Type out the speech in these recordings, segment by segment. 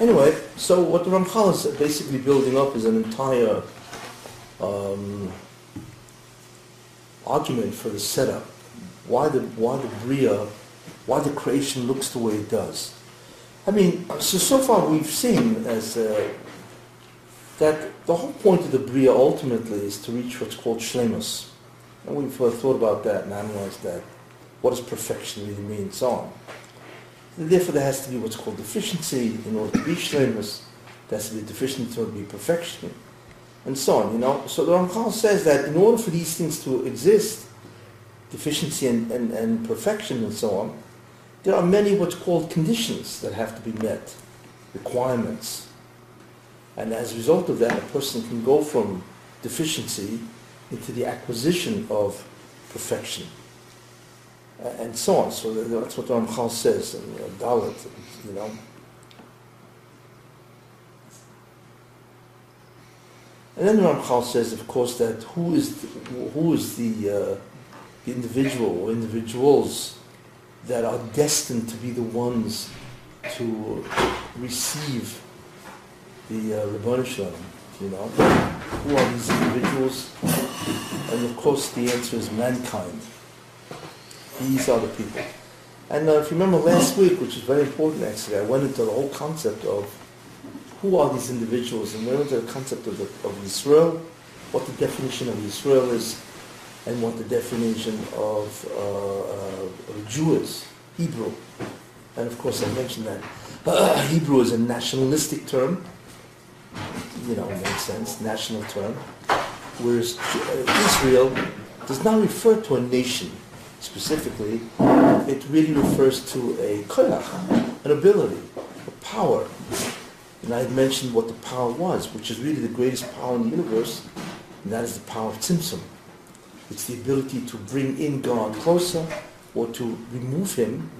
Anyway, so what Ramchal is basically building up is an entire um, argument for the setup. Why the why the Bria, why the creation looks the way it does. I mean, so so far we've seen as uh, that the whole point of the Bria ultimately is to reach what's called Shlemus. And we've uh, thought about that and analyzed that. What does perfection really mean, and so on. And therefore, there has to be what's called deficiency in order to be Shlemus. There has to be deficiency in order to be perfection, and so on, you know. So the Ramchal says that in order for these things to exist, deficiency and, and, and perfection and so on, there are many what's called conditions that have to be met, requirements. And as a result of that, a person can go from deficiency into the acquisition of perfection. And so on. So that's what Ramchal says uh, Dalit, you know. And then the Ramchal says, of course, that who is the, who is the, uh, the individual or individuals that are destined to be the ones to receive the uh, Ribbon you know? Who are these individuals? And of course the answer is mankind. These are the people. And uh, if you remember last week, which is very important actually, I went into the whole concept of who are these individuals and went into the concept of, the, of Israel, what the definition of Israel is, and what the definition of uh, uh, Jew is, Hebrew. And of course I mentioned that uh, Hebrew is a nationalistic term, you know, makes sense, national term, whereas Israel does not refer to a nation specifically. It really refers to a koyach, an ability, a power. And I mentioned what the power was, which is really the greatest power in the universe, and that is the power of tzimtzum. It's the ability to bring in God closer or to remove him.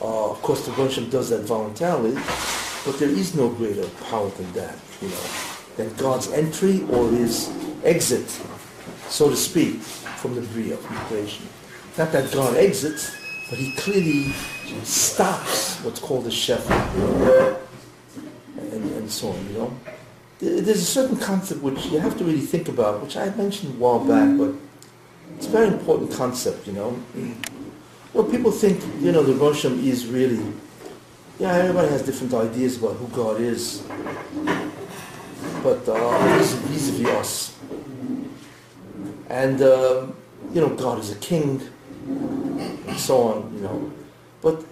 Uh, of course, the Rebbe does that voluntarily, but there is no greater power than that, you know, than God's entry or his exit, so to speak, from the Bria, from the creation. Not that God exits, but he clearly stops what's called a shepherd, and, and so on, you know. There's a certain concept which you have to really think about, which I mentioned a while back, but it's a very important concept, you know. Well, people think, you know, the Rosham is really yeah, everybody has different ideas about who God is, but uh, vis-a-vis us. And, uh, you know, God is a king, and so on, you know. But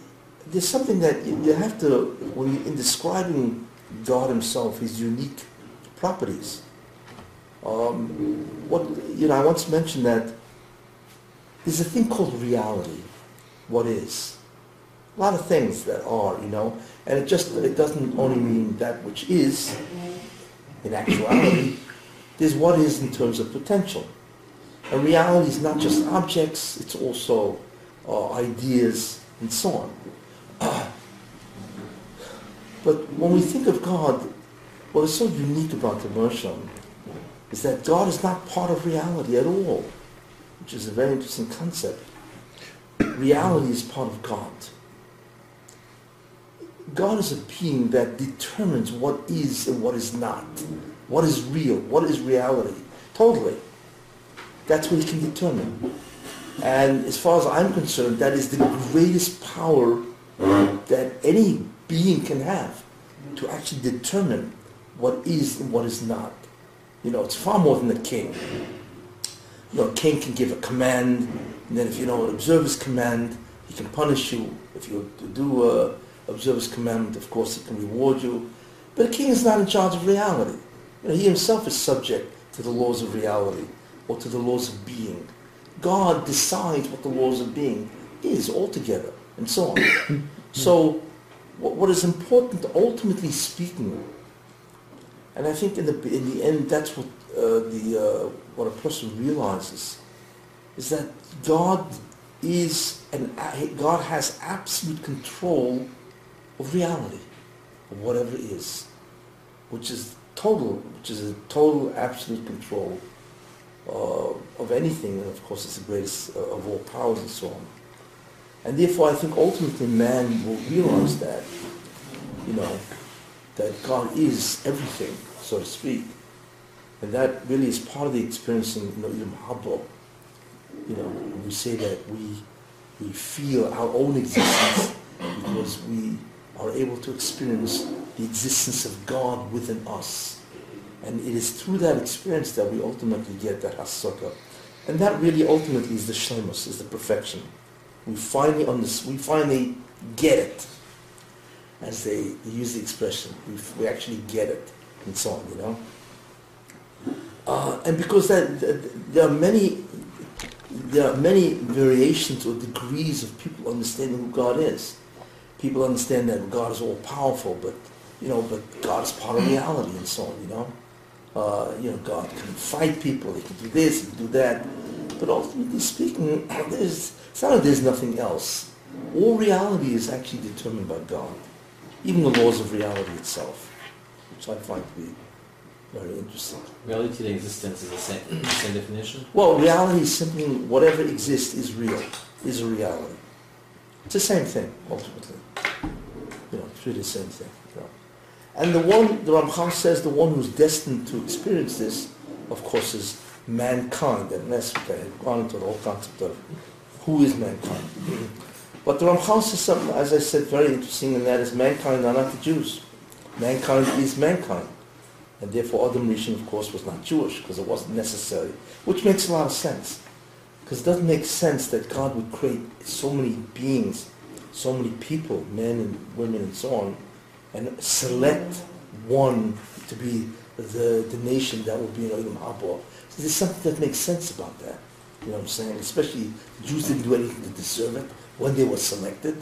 there's something that you, have to, when you, in describing God himself, his unique properties, um, what, you know, I once mentioned that there's a thing called reality, what is a lot of things that are, you know, and it just it doesn't only mean that which is in actuality. There's what is in terms of potential. Reality is not just objects, it's also uh, ideas and so on. Uh, but when we think of God, what is so unique about the Mersham is that God is not part of reality at all, which is a very interesting concept. Reality is part of God. God is a being that determines what is and what is not, what is real, what is reality, totally. That's what he can determine. And as far as I'm concerned, that is the greatest power that any being can have to actually determine what is and what is not. You know, it's far more than a king. You know, a king can give a command, and then if you don't observe his command, he can punish you. If you do a observe his commandment, of course he can reward you. But a king is not in charge of reality. You know, he himself is subject to the laws of reality or to the laws of being. God decides what the laws of being is altogether, and so on. so what, what is important, ultimately speaking, and I think in the, in the end that's what, uh, the, uh, what a person realizes, is that God is, and God has absolute control of reality, of whatever is, which is total, which is a total absolute control of anything, and of course it's the greatest uh, of all powers and so on. And therefore I think ultimately man will realize that, you know, that God is everything, so to speak. And that really is part of the experiencing, you know, Olam Haba. You know, we say that we, we feel our own existence because we are able to experience the existence of God within us. And it is through that experience that we ultimately get that hasaga. And that really ultimately is the shlemus, is the perfection. We finally understand, we finally get it, as they use the expression. We, we actually get it, and so on, you know. Uh, and because that, that, there are many, there are many variations or degrees of people understanding who God is. People understand that God is all powerful, but you know, but God is part of reality and so on, you know. Uh, you know, God can fight people, he can do this, he can do that. But ultimately speaking, there's, it's not that there's nothing else. All reality is actually determined by God. Even the laws of reality itself, which I find to be very interesting. Reality and existence is the same, same definition? Well, reality is simply whatever exists is real, is a reality. It's the same thing, ultimately. You know, it's really the same thing. And the one, the Ramchal says, the one who's destined to experience this, of course, is mankind. And that's okay. Gone into the whole concept of who is mankind. But the Ramchal says something, as I said, very interesting, and that is mankind are not the Jews. Mankind is mankind. And therefore Adam Rishon, of course, was not Jewish, because it wasn't necessary. Which makes a lot of sense. Because it doesn't make sense that God would create so many beings, so many people, men and women and so on, and select one to be the, the nation that will be in Olam Haba. So there's something that makes sense about that. You know what I'm saying? Especially Jews didn't do anything to deserve it when they were selected.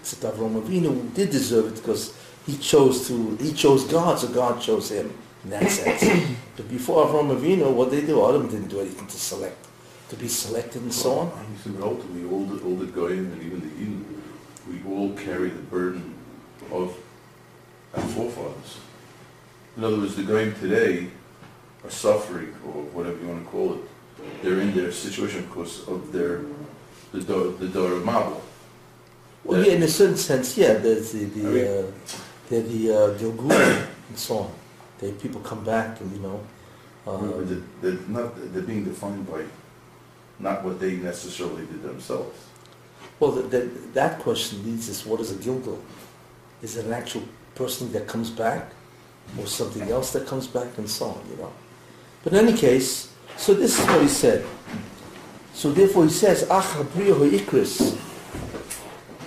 Except Avram Avinu did deserve it because he chose to he chose God, so God chose him in that sense. but before Avram Avinu, what they do, Adam didn't do anything to select, to be selected and so on. Ultimately, all the all the goyim and even the Yidden, we all carry the burden of our forefathers. In other words, the goyim today are suffering, or whatever you want to call it. They're in their situation because of their the daughter, the daughter of Mabel. Well, yeah, in a certain sense, yeah. There's the the uh, they're the uh, and so on. They people come back and you know. Uh, they're, they're not they're being defined by not what they necessarily did themselves. well, the, the, that question leads us: What is a Gilgul? Is it an actual person that comes back, or something else that comes back, and so on? You know. But in any case, so this is what he said. So therefore, he says, "Ach ikris."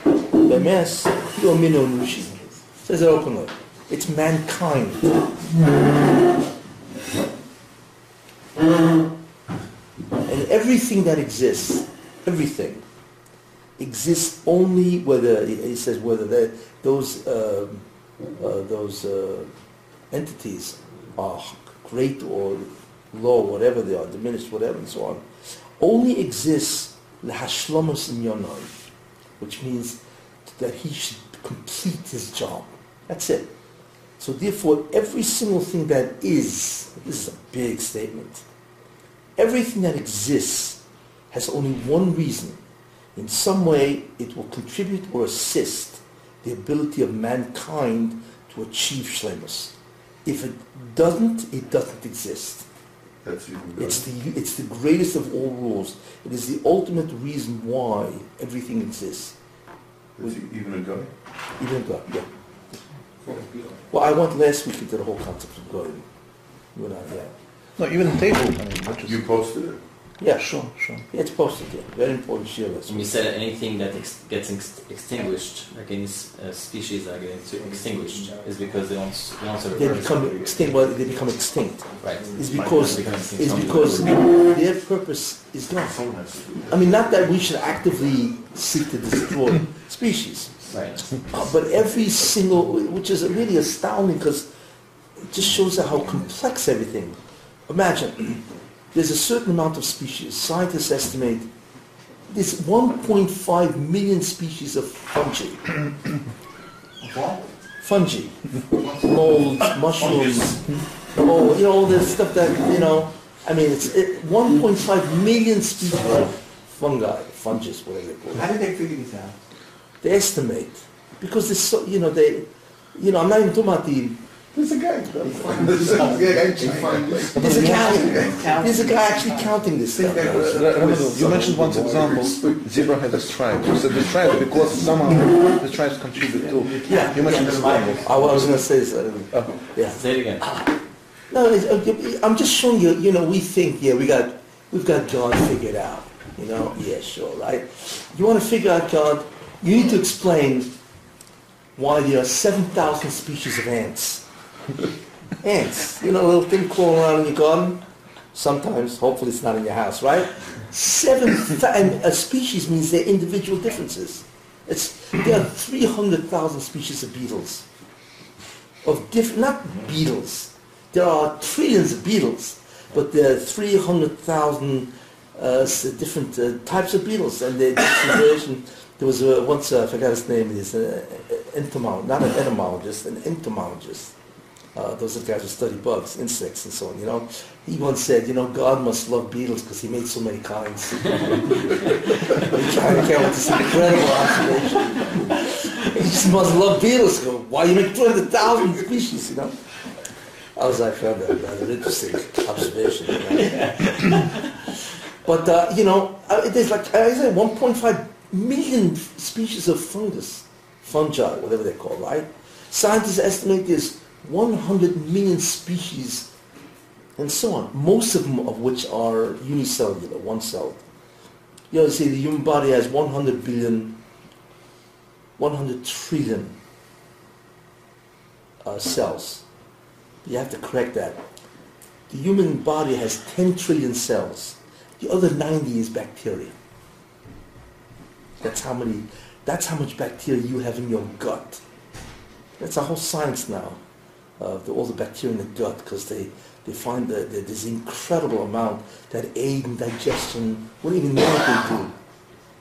Bemes yomino nushi. Says it openly. It's mankind. And everything that exists, everything, exists only whether he says whether those uh, those uh, entities are great or low, whatever they are, diminished, whatever, and so on, only exists lahashlomus in yonai, which means that he should complete his job. That's it. So therefore, every single thing that is, this is a big statement, everything that exists has only one reason. In some way, it will contribute or assist the ability of mankind to achieve shlemus. If it doesn't, it doesn't exist. That's even It's the, it's the greatest of all rules. It is the ultimate reason why everything exists. That's even a guy. Even God, yeah. Well, I went last week into the whole concept of God. You and I, yeah. No, even the table. I mean, which is, You posted it. Yeah, sure, sure. Yeah, it's posted there. Very important share last And you said anything that ex- gets ex- extinguished, like any uh, species that get ex- extinguished, is because they don't, they don't serve a They become extinct. Well, they become extinct. Right. It's because They it's because their purpose is gone. Someone has to do that. I mean, not that we should actively seek to destroy species, Right. uh, but every single, which is really astounding because it just shows how complex everything. Imagine, there's a certain amount of species. Scientists estimate there's 1.5 million species of fungi. what? Fungi, molds, mushrooms, oh, you know, all this stuff that, you know, I mean, it's it, 1.5 million species of fungi, fungus, whatever they call it. How did they figure this out? They estimate because there's so, you know, they, you know, I'm not even talking about the. There's a guy. There's a guy actually find There's a guy. There's a guy actually counting this stuff. Ramadan, you mentioned once example, zebra has a stripe. You said the stripe because somehow the stripes contribute too. Yeah. You mentioned examples. I was going to say this. uh, Oh. Yeah. Say it again. No, uh, I'm just showing you. You know, we think, yeah, we got, we've got God figured out. You know, yeah, sure, right? You want to figure out God? You need to explain why there are seven thousand species of ants. ants, you know, a little thing crawling around in your garden. Sometimes, hopefully, it's not in your house, right? Seven, and a species means they're individual differences. It's there are three hundred thousand species of beetles. Of diff- not beetles. There are trillions of beetles, but there are 300,000 uh, different uh, types of beetles, and they variation. There was uh, once uh, I forgot his name. He's an entomologist, not an etymologist, an entomologist. Uh, those are the guys who study bugs, insects, and so on. You know, he once said, you know, God must love beetles because He made so many kinds. he tried to come with this incredible observation. He just must love beetles. Go, Why you make 200,000 species? You know. I was like, found that rather interesting observation. You know? but uh, you know, uh, there's like I said, 1.5 million species of fungus, fungi, whatever they're called, right? Scientists estimate there's 100 million species, and so on. Most of them of which are unicellular, one-celled. You know, see, the human body has 100 billion, 100 trillion uh, cells. You have to correct that. The human body has 10 trillion cells. The other 90 is bacteria. That's how many, that's how much bacteria you have in your gut. That's a whole science now, of the, all the bacteria in the gut, because they, they find that, that there's incredible amount that aid in digestion. We don't even know what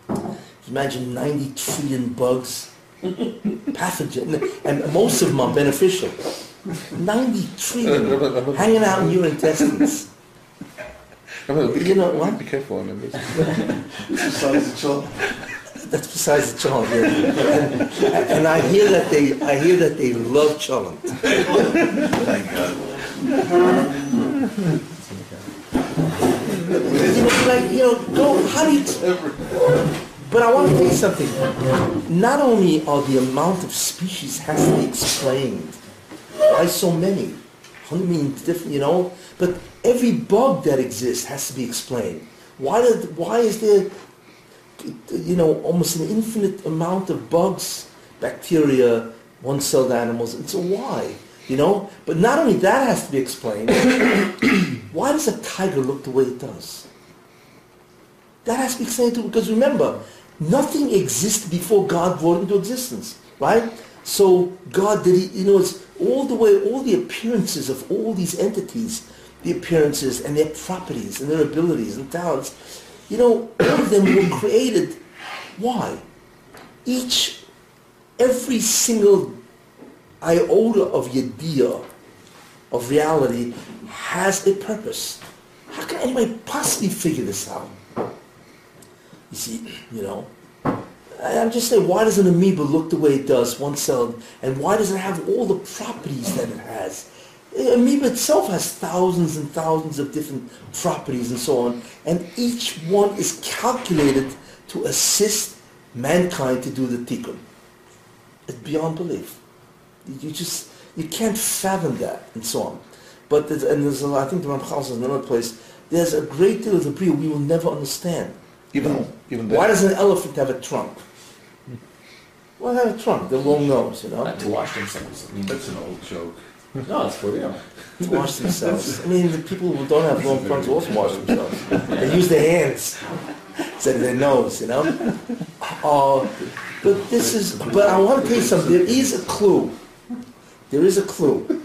they do. Imagine 90 trillion bugs, pathogen, and most of them are beneficial. 90 trillion hanging out in your intestines. Ramadan, be, You know what? Be careful. on mean, this- Besides the child. That's besides the. Yeah. And, and I hear that they, I hear that they love cholent. Thank God. Like you know, go. How do you? But I want to tell you something. Not only are the amount of species has to be explained. Why so many? I mean, different, you know. But every bug that exists has to be explained. Why did? Why is there? You know, almost an infinite amount of bugs, bacteria, one-celled animals, and so why? You know. But not only that has to be explained. why does a tiger look the way it does? That has to be explained too, because remember, nothing exists before God brought into existence, right? So God did, he, you know, it's all the way, all the appearances of all these entities, the appearances and their properties and their abilities and talents, you know, all of them were created. Why? Each, every single iota of yediyah, of reality, has a purpose. How can anybody possibly figure this out? You see, you know, I'm just saying, why does an amoeba look the way it does, one cell, and why does it have all the properties that it has? The amoeba itself has thousands and thousands of different properties and so on, and each one is calculated to assist mankind to do the tikkun. It's beyond belief. You just, you can't fathom that, and so on. But there's, and there's, a, I think the Ramchal says in another place, there's a great deal of the Bria we will never understand. even even. Why does an elephant have a trunk? Why have a trunk? The long nose, you know, Not to wash themselves. I mean, That's an old joke. no, it's for real. to wash themselves. I mean, the people who don't have long trunks also wash themselves. They use their hands instead of their nose, you know. Uh, but this is. But I want to tell you something. There is a clue. There is a clue.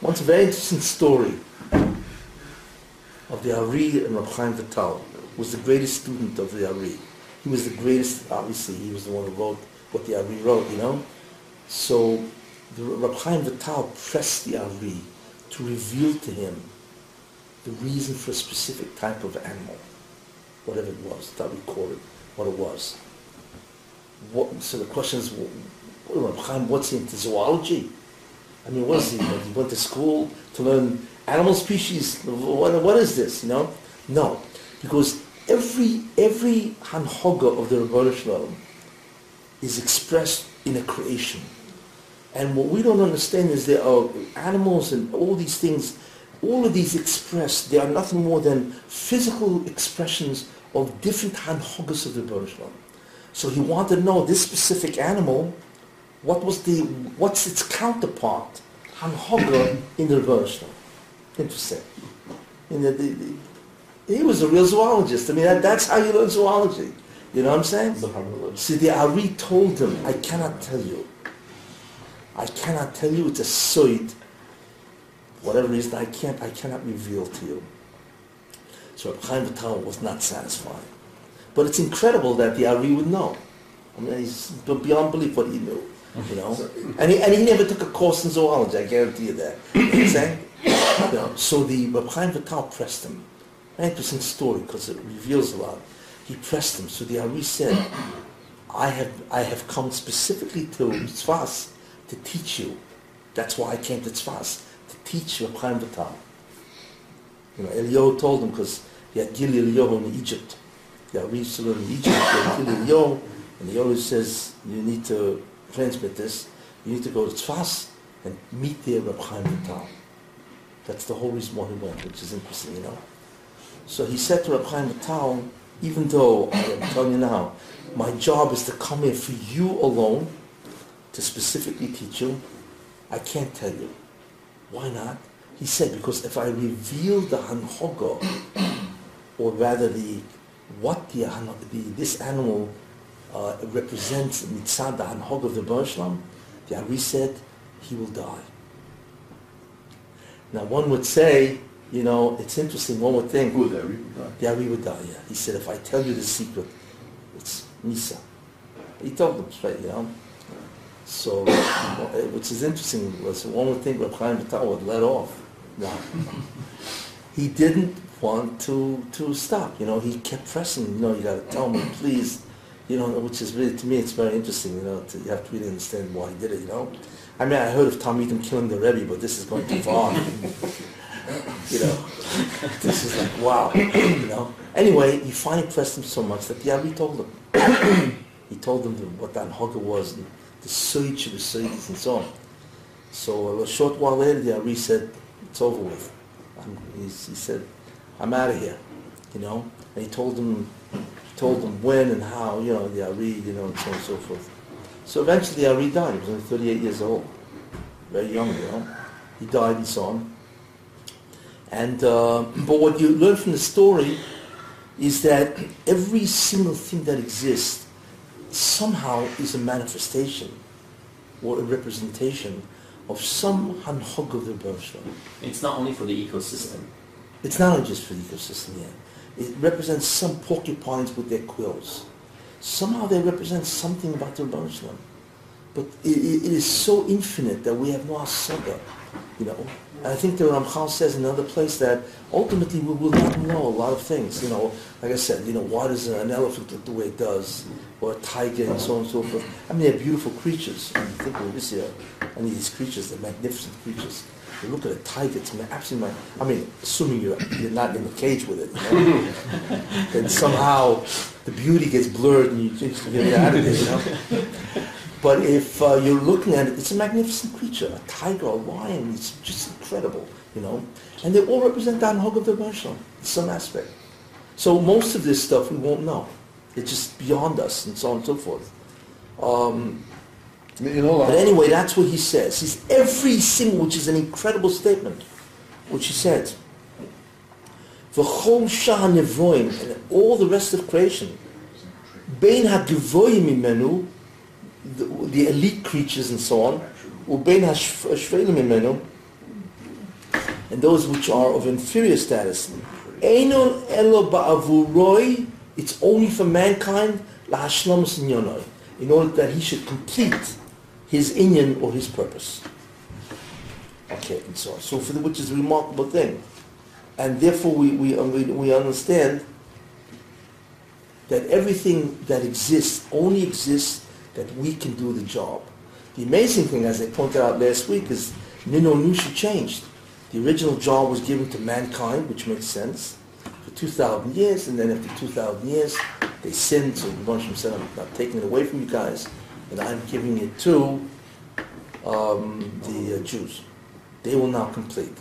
Once a very interesting story of the Ari and Reb Chaim Vital was the greatest student of the Ari. He was the greatest, obviously, he was the one who wrote what the Ari wrote, you know? So the Reb Chaim Vital pressed the Ari to reveal to him the reason for a specific type of animal, whatever it was, that we call it, what it was. What, so the question is, Reb Chaim, what's he into zoology? I mean, what is he? He went to school to learn animal species. What, what is this? You know? No, because every every hanhoga of the Rebbe is expressed in a creation. And what we don't understand is there are animals and all these things, all of these expressed, they are nothing more than physical expressions of different hanhogas of the Shalom. So he wanted to know this specific animal, what was the, what's its counterpart, hanhoga in the Shalom. Interesting. You know, the, the, he was a real zoologist. I mean, that, that's how you learn zoology. You know what I'm saying? See, the Ari told him, I cannot tell you. I cannot tell you. It's a soid. Whatever reason, I can't. I cannot reveal to you. So Reb Chaim Vital was not satisfied. But it's incredible that the Ari would know. I mean, he's beyond belief what he knew. You know, and he, and he never took a course in zoology. I guarantee you that. You know what I'm saying? You know, so the Reb Chaim Vital pressed him. An interesting story because it reveals a lot. He pressed him. So the Ari said, I have, I have come specifically to Tzfas to teach you. That's why I came to Tzfas, to teach Reb Chaim Vital. You know, Eliyahu told him because he had Gili Eliyahu in Egypt. Used to learn in Egypt, he had Gili Eliyahu, and he always says, you need to transmit this. You need to go to Tzfas and meet there Reb Chaim Vital. That's the whole reason why he went, which is interesting, you know. So he said to Reb Chaim Vital, even though I am telling you now, my job is to come here for you alone, to specifically teach you, I can't tell you. Why not? He said, because if I reveal the hanhoga, or rather the what the, the this animal uh, represents mitzad the hanhoga of the Bershlam, the Ari said, he will die. Now one would say, you know, it's interesting, one would think, Who was that? Reed? the Ari would die, yeah. He said, if I tell you the secret, it's Misa. He told them straight, you know. So, which is interesting, was one would think Reb Chaim Vital would let off. No. He didn't want to, to stop, you know, he kept pressing, you know, you gotta tell me, please, you know, which is really, to me, it's very interesting, you know, to, you have to really understand why he did it, you know. I mean, I heard of Tom Talmidim killing the Rebbe, but this is going too far. you know, this is like, wow, you know. Anyway, he finally pressed him so much that the Ari told him. he told him what that hugger was, and the search of the searches and so on. So a short while later, the Ari said, it's over with. He said, I'm out of here, you know. And he told him, told him when and how, you know, the Ari, you know, and so on and so forth. So eventually Ari died. He was only 38 years old, very young, you know. He died and so on. And uh, but what you learn from the story is that every single thing that exists somehow is a manifestation or a representation of some hanhog of the Bershon. It's not only for the ecosystem. It's not only just for the ecosystem yet. It represents some porcupines with their quills. Somehow they represent something about the Bershon. But it, it, it is so infinite that we have no asaga, you know. And I think the Ramchal says in another place that ultimately we will not know a lot of things, you know. Like I said, you know, why does an elephant look the way it does, or a tiger and so on and so forth. I mean, they're beautiful creatures. And you think of this here, mean, these creatures, they're magnificent creatures. You look at a tiger, it's absolutely, I mean, assuming you're, you're not in a cage with it, you know. then somehow the beauty gets blurred and you just get out of it, you know. But if uh, you're looking at it, it's a magnificent creature, a tiger, a lion, it's just incredible, you know. And they all represent Anhog of the Marshal in some aspect. So most of this stuff we won't know. It's just beyond us and so on and so forth. Um, You know, but anyway, that's what he says. He's every single, which is an incredible statement, which he said. V'chol shah nevroim, and all the rest of creation, bein ha'gevoyim imenu, the, elite creatures and so on, ubein ha'shvelim imenu, and those which are of inferior status. Eino elo ba'avuroi, it's only for mankind, in order that he should complete his inyan or his purpose. Okay, and so on. So for the, which is a remarkable thing. And therefore we, we, uh, we, we understand that everything that exists only exists that we can do the job. The amazing thing, as I pointed out last week, is Nino Nushi changed. The original job was given to mankind, which makes sense, 2,000 years, and then after 2,000 years, they sinned, so Moshe said, I'm not taking it away from you guys, and I'm giving it to um, the uh, Jews. They will now complete,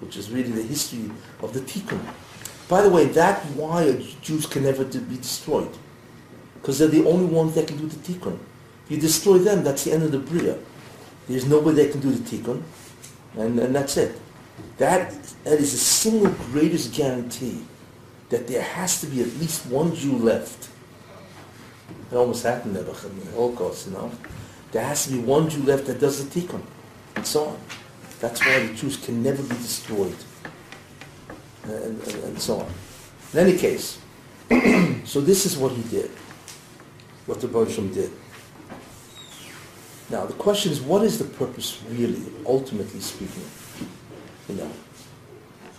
which is really the history of the Tikkun. By the way, that's why Jews can never be destroyed, because they're the only ones that can do the Tikkun. If you destroy them, that's the end of the Bria. There's nobody that can do the Tikkun, and, and that's it. That, that is the single greatest guarantee that there has to be at least one Jew left. It almost happened in the uh, Holocaust, you know. There has to be one Jew left that does the tikkun, and so on. That's why the Jews can never be destroyed, and, and, and so on. In any case, so this is what he did, what the Bershom did. Now the question is, what is the purpose really, ultimately speaking? You know.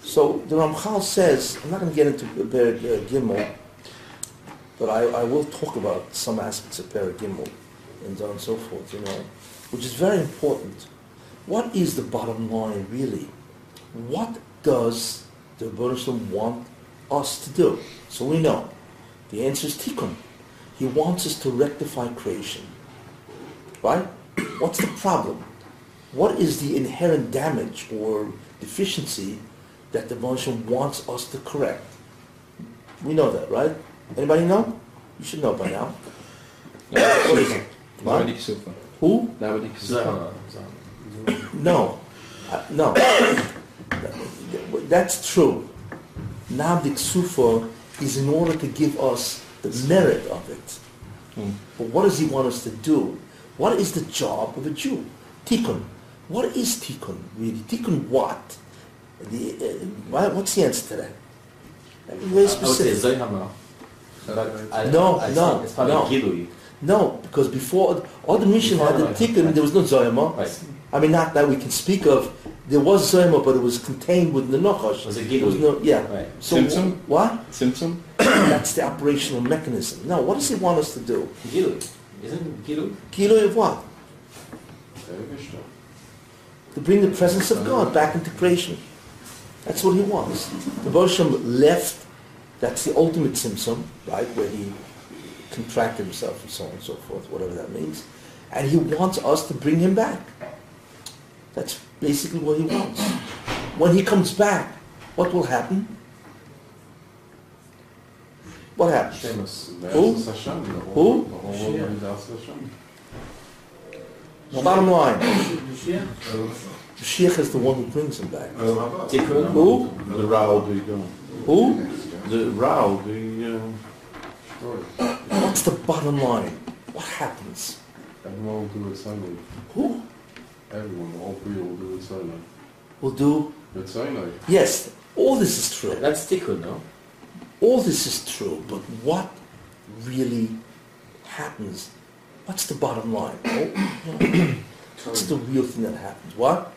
So the Ramchal says, I'm not going to get into Ber uh, Gimel, but I, I will talk about some aspects of Per Gimel and so on and so forth, you know, which is very important. What is the bottom line really? What does the Buddhism want us to do? So we know. The answer is tikkun. He wants us to rectify creation. Right? What's the problem? What is the inherent damage or deficiency that the Buddhism wants us to correct? We know that, right? Anybody know? You should know by now. What is it? What? Nahama D'Kisufa. Who? Nahama D'Kisufa. Zara, Zara. No, Uh, no. That's true. Nahama D'Kisufa is in order to give us the merit of it. Hmm. But what does he want us to do? What is the job of a Jew? Tikkun. What is tikkun really? Tikkun what? The, uh, why- what's the answer to that? I mean, Very I would say specific. Zoyhama. I, No, I no, think it's no. Gilui. No, because before all the mission had the tikkun, there was no zoyama. Right. I mean, not that we can speak of. There was zoyama, but it was contained within the nochash. Was it There was no, yeah. Right. So Tzimtzum? wh- what? Tzimtzum? That's the operational mechanism. Now, what does he want us to do? Gilui. Isn't Gilui? Kilo of what? To bring the presence of God back into creation. That's what he wants. The Bosham left. That's the ultimate tzimtzum, right, where he contracted himself and so on and so forth, whatever that means. And he wants us to bring him back. That's basically what he wants. When he comes back, what will happen? What happens? Who? Who? Bottom line, Mashiach is the one who brings him back. Tikkun? Who? The Rao, the, uh, Who? the Rao, the, uh, What's the bottom line? What happens? Everyone will do it silently. Who Everyone, all three will do it silently. will do? It's silent. Yes, all this is true. That's Tikkun, no? All this is true, but what really happens? What's the bottom line? Oh, What's the real thing that happens? What?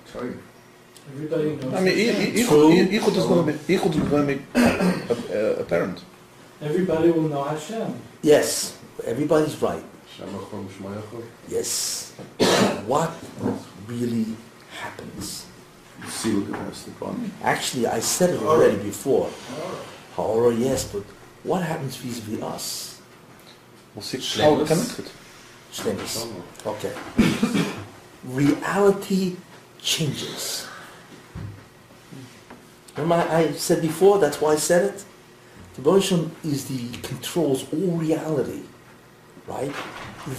Everybody knows. I mean, the I- I- same. True. Ichud Ichud is going to be Ichud is going to be uh, apparent. Everybody will know Hashem. Yes, everybody's right. Shemachom Shmayachom. Yes. what really happens? see what it has to come. Actually, I said it already before. However, yes, but what happens vis-a-vis us? We'll see how Shlemus. connected. Shlemus. Okay. Reality changes. Remember I said before, that's why I said it? The Bosham is the controls all reality, right?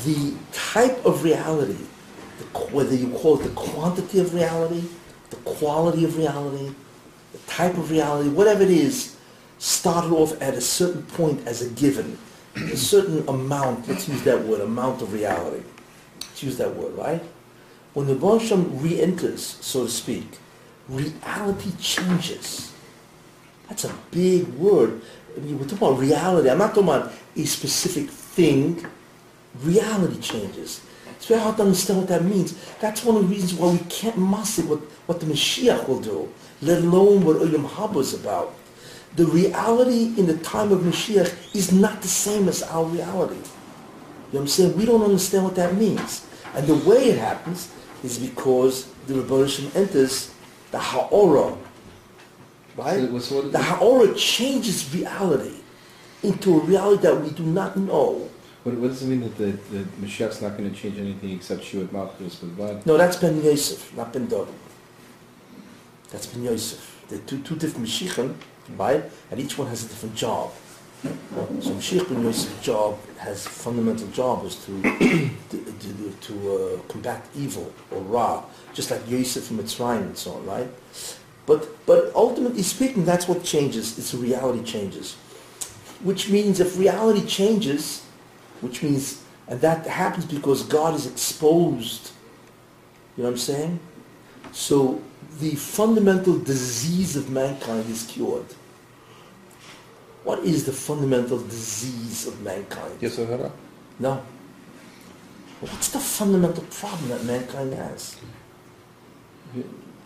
The type of reality, the, whether you call it the quantity of reality, the quality of reality, the type of reality, whatever it is, started off at a certain point as a given, a certain amount, let's use that word, amount of reality. Let's use that word, right? When the Bosham re-enters, so to speak, reality changes. That's a big word. I mean, we're talking about reality. I'm not talking about a specific thing. Reality changes. It's very hard to understand what that means. That's one of the reasons why we can't master what, what the Mashiach will do, let alone what Olam Haba is about. The reality in the time of Mashiach is not the same as our reality. You know what I'm saying? We don't understand what that means. And the way it happens is because the Rebbe enters the Ha'ora, right? So, The Ha'ora changes reality into a reality that we do not know. what, what does it mean that the, the Mashiach's not going to change anything except Shuat Malchus with God? No, that's Ben Yosef, not Ben Dovid. That's Ben Yosef. They're two, two different Mashiachim, right? And each one has a different job. So Mashiach Ben Yosef's job has fundamental job is to to, to, to uh, combat evil or Ra, just like Yosef from Mitzrayim and so on, right? But but ultimately speaking, that's what changes. It's reality changes, which means if reality changes, which means and that happens because God is exposed. You know what I'm saying? So the fundamental disease of mankind is cured. What is the fundamental disease of mankind? Yes, Hara? No. What's the fundamental problem that mankind has?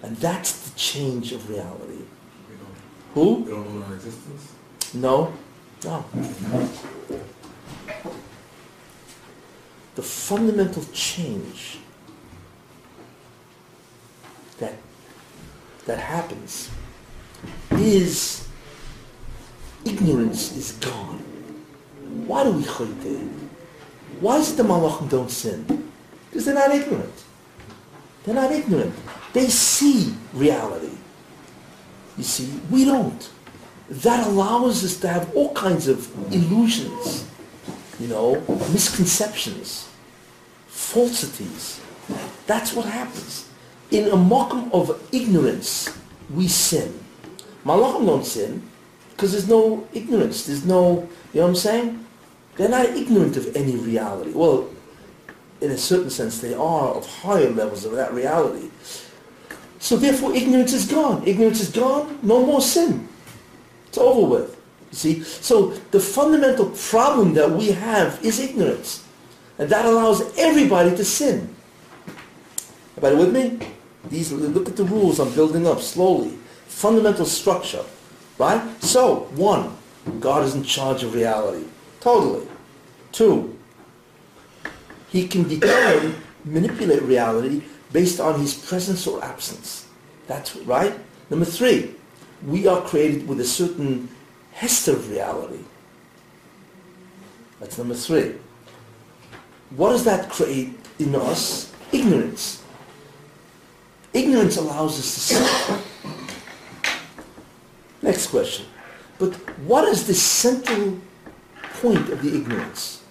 And that's the change of reality. We don't, Who? we don't know our existence. No. No. The fundamental change that that happens is ignorance is gone. Why do we chayte? Why is it the malachim don't sin? Because they're not ignorant. They're not ignorant. They see reality. You see, we don't. That allows us to have all kinds of illusions, you know, misconceptions, falsities. That's what happens. In a mokum of ignorance, we sin. Malachim don't sin because there's no ignorance. There's no, you know what I'm saying? They're not ignorant of any reality. Well, in a certain sense, they are of higher levels of that reality. So therefore, ignorance is gone. Ignorance is gone. No more sin. It's over with. You see? So the fundamental problem that we have is ignorance. And that allows everybody to sin. Everybody with me? These, look at the rules I'm building up slowly. Fundamental structure. Right? So, one, God is in charge of reality. Totally. Two, he can determine, manipulate reality based on his presence or absence. That's right. Number three, we are created with a certain hester of reality. That's number three. What does that create in us? Ignorance. Ignorance allows us to sin. Next question. But what is the central point of the ignorance?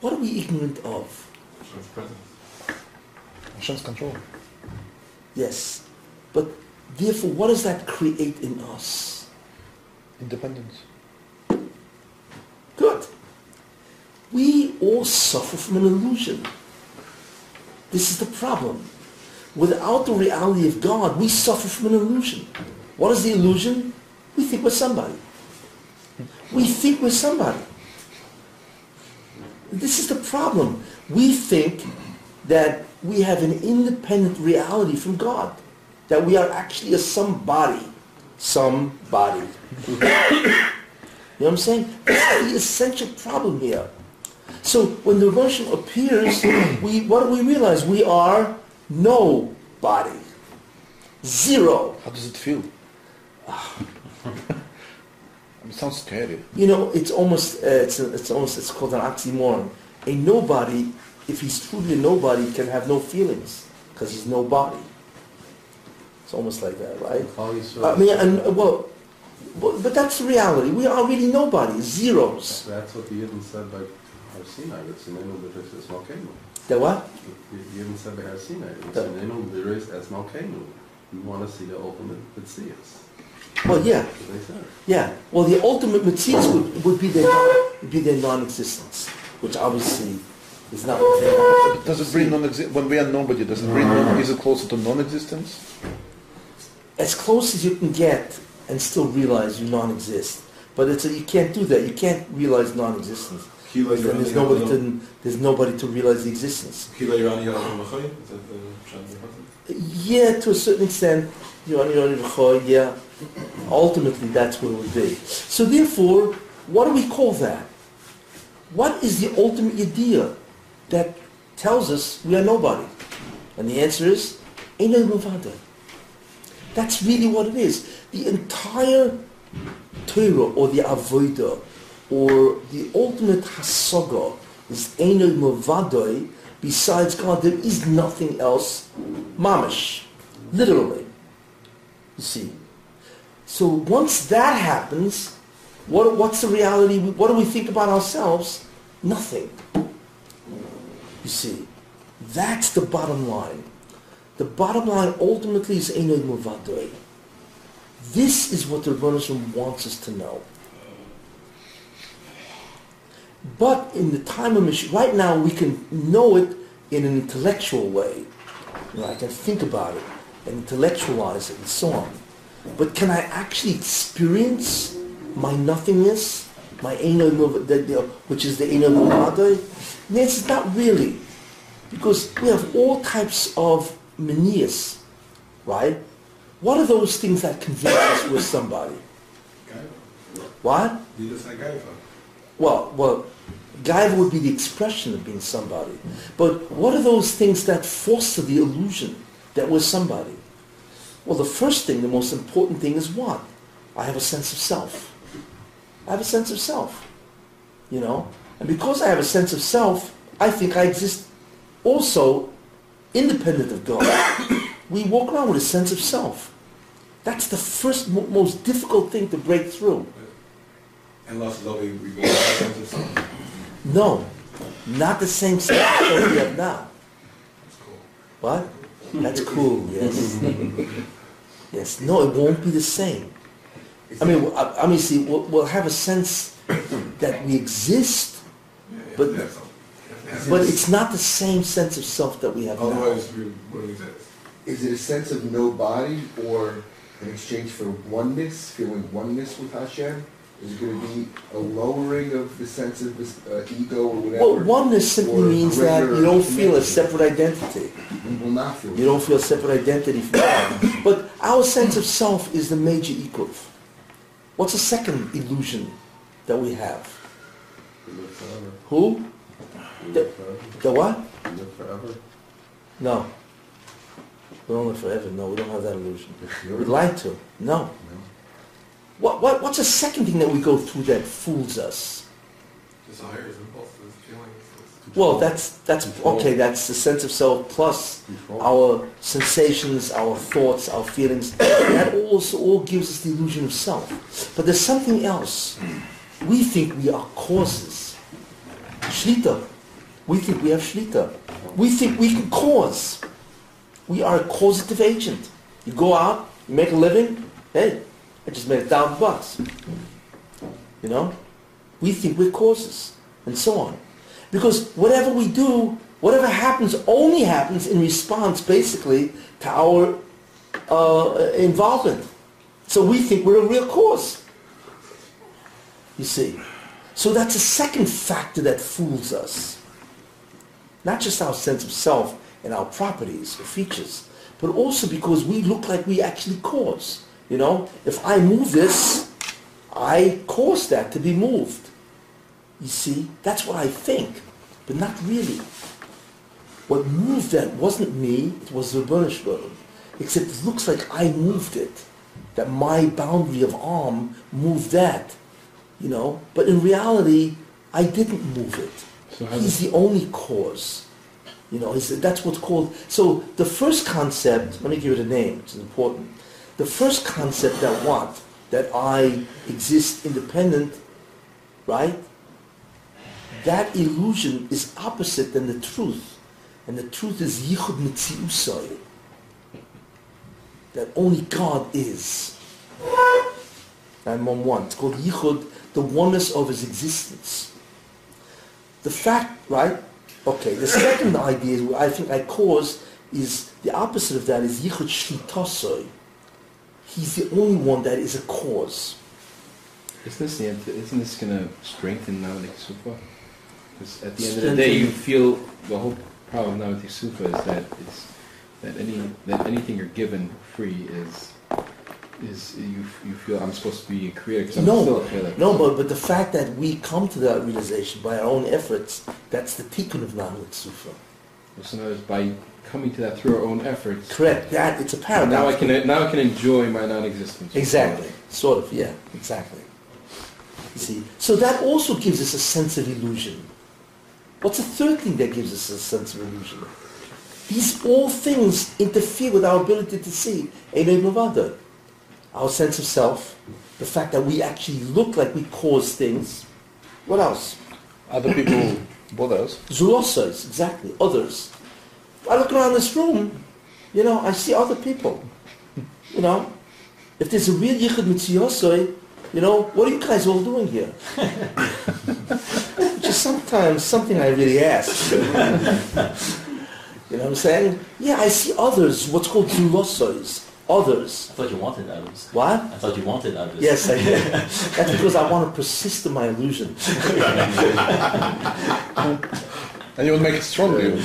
What are we ignorant of? Hashem's presence. Hashem's control. Yes. But therefore, what does that create in us? Independence. Good. We all suffer from an illusion. This is the problem. Without the reality of God, we suffer from an illusion. What is the illusion? We think we're somebody. We think we're somebody. This is the problem. We think that we have an independent reality from God. That we are actually a somebody. Somebody. you know what I'm saying? That's the essential problem here. So when the emotion appears, we what do we realize? We are nobody. Zero. How does it feel? it sounds scary. You know, it's almost uh, it's a, it's almost it's called an oxymoron. A nobody, if he's truly a nobody, can have no feelings because he's nobody. It's almost like that, right? I mean, and well, but but that's reality. We are really nobody, zeros. That's what the Yidden said by Har Sinai. It's in Enum B'Ris Es Malkeinu. The what? The Yidden said by Har Sinai. It's Yeah. in Enum B'Ris Es Malkeinu. We want to see the ultimate Mitzias. Well, yeah, That's what they said. yeah. Well, the ultimate mitzvahs would, would be their non, would be their non-existence, which obviously is not what they are. Does it bring non-exist when we are nobody? Does it bring non- is it closer to non-existence? as close as you can get and still realize you non-exist. But it's a, you can't do that. You can't realize non-existence. There's nobody to there's nobody to realize the existence. Kila Irani Yalam Machai? Is that the Pshat Zechazim? Yeah, to a certain extent, you know, you know, yeah. Ultimately, that's what it would be. So therefore, what do we call that? What is the ultimate idea? that tells us we are nobody? And the answer is. That's really what it is. The entire Torah or the Avodah or the ultimate Hasaga is Ein Od Milvado. Besides God, there is nothing else. Mamish. Literally. You see. So once that happens, what, what's the reality? What do we think about ourselves? Nothing. You see, that's the bottom line. The bottom line ultimately is Ein Od Milvado. This is what the Rebbeinu wants us to know. But in the time of Mashiach, right now we can know it in an intellectual way. You know, I can think about it and intellectualize it and so on. But can I actually experience my nothingness, my Muvadoi, which is the? The answer is not really. Because we have all types of manias, right? What are those things that convince us we're somebody? What? Well, well, gaiva would be the expression of being somebody. But what are those things that foster the illusion that we're somebody? Well, the first thing, the most important thing is what? I have a sense of self. I have a sense of self. You know? And because I have a sense of self, I think I exist also independent of God. we walk around with a sense of self. That's the first, mo- most difficult thing to break through. And lost loving, we go back to something. No, not the same sense of self we have now. That's cool. What? That's cool, yes. yes, no, it won't be the same. I mean, I, I mean, see, we'll, we'll have a sense that we exist, Yeah, yeah, But- that's but it's not the same sense of self that we have now. Otherwise, we wouldn't exist. Is it a sense of no body or an exchange for oneness, feeling oneness with Hashem? Is it going to be a lowering of the sense of this, uh, ego or whatever? Well, oneness simply means that you don't feel a separate identity. We will not feel. You don't feel a separate identity from God. But our sense of self is the major ego. What's the second illusion that we have? We live forever. Who? We The- live forever. The what? We live forever. No. We don't live forever. No, we don't have that illusion. We'd like to. No. What, what, what's the second thing that we go through that fools us? Desires, impulses, feelings. Well, that's, that's, okay, that's the sense of self plus Control. our sensations, our thoughts, our feelings. That also all gives us the illusion of self. But there's something else. We think we are causes. Shlita. We think we have shlita. We think we can cause. We are a causative agent. You go out, you make a living, hey, I just made a thousand bucks. You know? We think we're causes, and so on. Because whatever we do, whatever happens only happens in response, basically, to our uh, involvement. So we think we're a real cause. You see. So that's a second factor that fools us. Not just our sense of self and our properties or features, but also because we look like we actually cause. You know, if I move this, I cause that to be moved. You see, that's what I think, but not really. What moved that wasn't me, it was the Rebbeinu Except it looks like I moved it. That my boundary of arm moved that. You know? But in reality, I didn't move it. So He's the only cause. You know, that's what's called. So the first concept, let me give it a name, it's important. The first concept that what? That I exist independent, right? That illusion is opposite than the truth. And the truth is yichud mitziusai. That only God is. And one one. It's called yichud, the oneness of his existence. The fact, right? Okay, the second idea I think I cause, is the opposite of that is yichud shlitasoi. He's the only one that is a cause. Isn't this, the, isn't this going to strengthen Nahama D'Kisufa? Because at the end of the day, you feel the whole problem of Nahama D'Kisufa is that it's that any that anything you're given free is is you you feel I'm supposed to be a creator because I'm No. still a creator. No, but, but the fact that we come to that realization by our own efforts, that's the tikkun of Nahama D'Kisufa. So now it's by coming to that through our own efforts. Correct. That it's a paradox. Now I can now I can enjoy my non-existence. Exactly. Sort of. Yeah. Exactly. You see. So that also gives us a sense of illusion. What's the third thing that gives us a sense of illusion? These all things interfere with our ability to see Ein Od Milvado. Our sense of self, the fact that we actually look like we cause things. What else? Other people us. Zulosas, exactly, others. I look around this room, you know, I see other people. You know, if there's a real Yichud Mitziyosoi, you know, what are you guys all doing here? Which is sometimes something I really ask. you know what I'm saying? Yeah, I see others, what's called Zulosois, others. I thought you wanted others. What? I thought you wanted others. Yes, I did. That's because I want to persist in my illusion. And you will make it stronger. That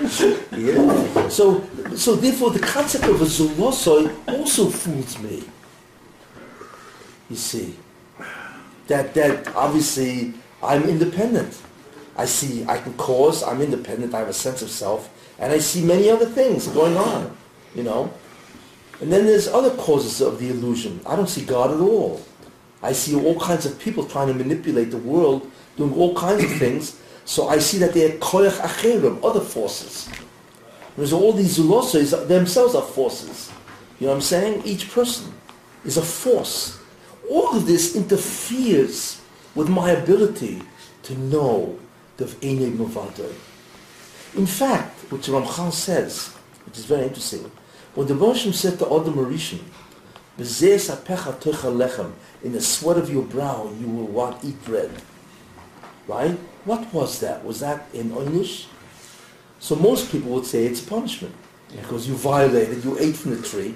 was quick. Yeah. So, so therefore, the concept of a zulosoi also fools me. You see, that that obviously I'm independent. I see I can cause. I'm independent. I have a sense of self, and I see many other things going on. You know, and then there's other causes of the illusion. I don't see God at all. I see all kinds of people trying to manipulate the world, doing all kinds of things. So I see that they're koyach acherim, other forces. There's all these zulosas themselves are forces. You know what I'm saying? Each person is a force. All of this interferes with my ability to know the Ein Od Milvado. In fact, which Ramchal says, which is very interesting, when the Moshe said to Adam Harishon, "B'zeh sapecha tocha lechem," in the sweat of your brow you will want eat bread. Right? What was that? Was that in Oynish? So most people would say it's punishment because you violated, you ate from the tree,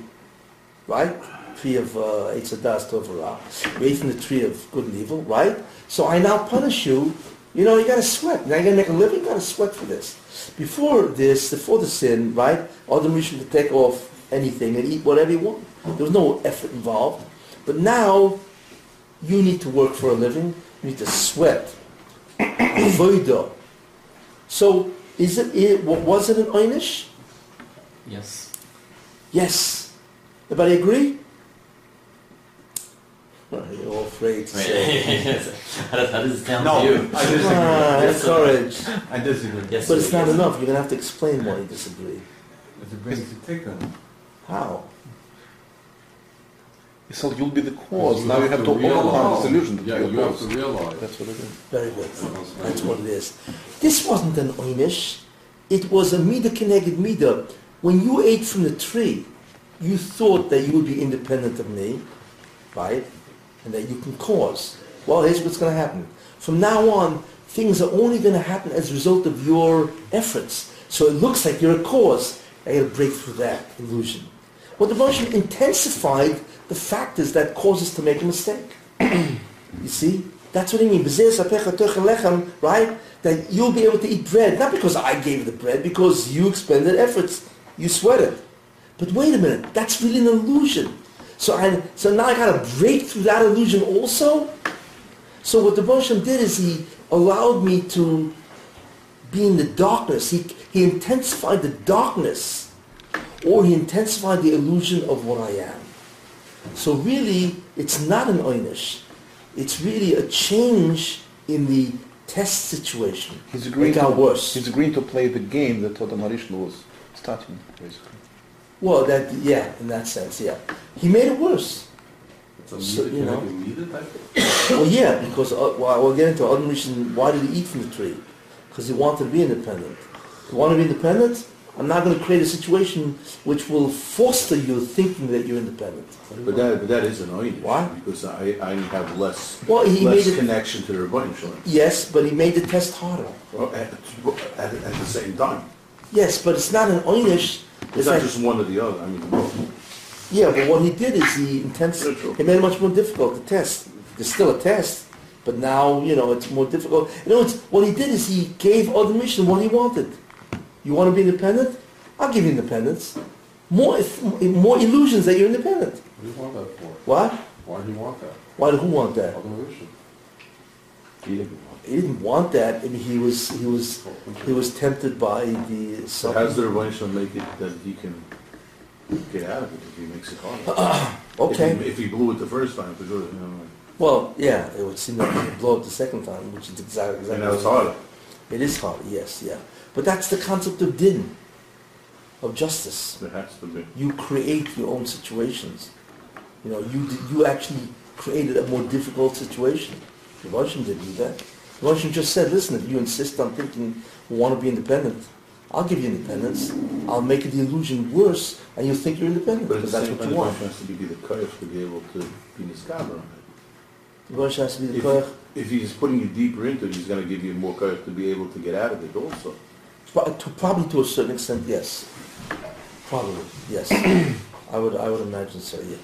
right? Tree of uh, Eitz Hadas Tov You ate from the tree of good and evil, right? So I now punish you. You know, you got to sweat. Now you got to make a living. You got to sweat for this. Before this, before the sin, right? Adam Rishon could take off anything and eat whatever you want. There was no effort involved. But now you need to work for a living. You need to sweat. So is it, it was it an einish? Yes. Yes. Everybody agree? Well, You're all afraid to say. how, does, it sound No, to you? I disagree. Ah, Yes, courage. I disagree. Yes, But it's not yes. enough. You're going to have to explain why you disagree. It's a basic tikkun. How? So you'll be the cause. now you have to overcome the solution. Yeah, you have to realize. That's what it is. Very good. That's what it is. This wasn't an einish. It was a mida keneged mida. When you ate from the tree, you thought that you would be independent of me, right? And that you can cause. Well, here's what's going to happen. From now on, things are only going to happen as a result of your efforts. So it looks like you're a cause. I got to break through that illusion. Well, devotion intensified the factors that cause us to make a mistake. You see? That's what I mean. Right? That you'll be able to eat bread, not because I gave the bread, because you expended efforts. You sweated. But wait a minute, that's really an illusion. So I, so now I got to break through that illusion also? So what the Moshe did is he allowed me to be in the darkness. He, he intensified the darkness, or he intensified the illusion of what I am. So really, it's not an einish. It's really a change in the test situation. He's agreeing It got to, worse. He's agreeing to play the game that Adam Harishon was starting, basically. Well, that yeah, in that sense, yeah. He made it worse. It's a So, you know. type Well, yeah, because uh, well, we'll get into other reason. Why did he eat from the tree? Because he wanted to be independent. You want to be independent? I'm not going to create a situation which will foster you thinking that you're independent. But that, but that is an oinish. Why? Because I, I have less, Well, he less made it. connection to the Rebbeinu Shalom. Yes, but he made the test harder. Well, at, at, at the same time. Yes, but it's not an einish. It's It's not just one or the other, I mean, both. yeah, but what he did is he intense. Yeah, true. He made it much more difficult to test. There's still a test, but now you know it's more difficult. In other words, what he did is he gave Adam Harishon what he wanted. You want to be independent? I'll give you independence. More, more illusions that you're independent. What do you want that for? What? Why do you want that? Why did who want that? Adam Rishon. He didn't want He didn't want that. I mean, he was he was he was tempted by the So how's something. the Rebbeinu make it that he can get out of it if he makes it hard? Okay. If he, if he blew it the first time, for sure, you know, like, Well, yeah, it would seem that he would blow up the second time, which is exactly exactly. and it's what- harder. It is hard. Yes, yeah. But that's the concept of din, of justice. There has to be. You create your own situations. You know, you you actually created a more difficult situation. The Russian didn't do that. The Russian just said, listen, if you insist on thinking you want to be independent, I'll give you independence. I'll make the illusion worse, and you'll think you're independent But because that's what you want. Rebbeinu has to give you the courage to be able to be niskaber on it. Russian has to be the If- koyach. If he's putting you deeper into it, he's going to give you more courage to be able to get out of it also. Pro- To, probably to a certain extent, yes. Probably, yes. I would, I would imagine so, yeah.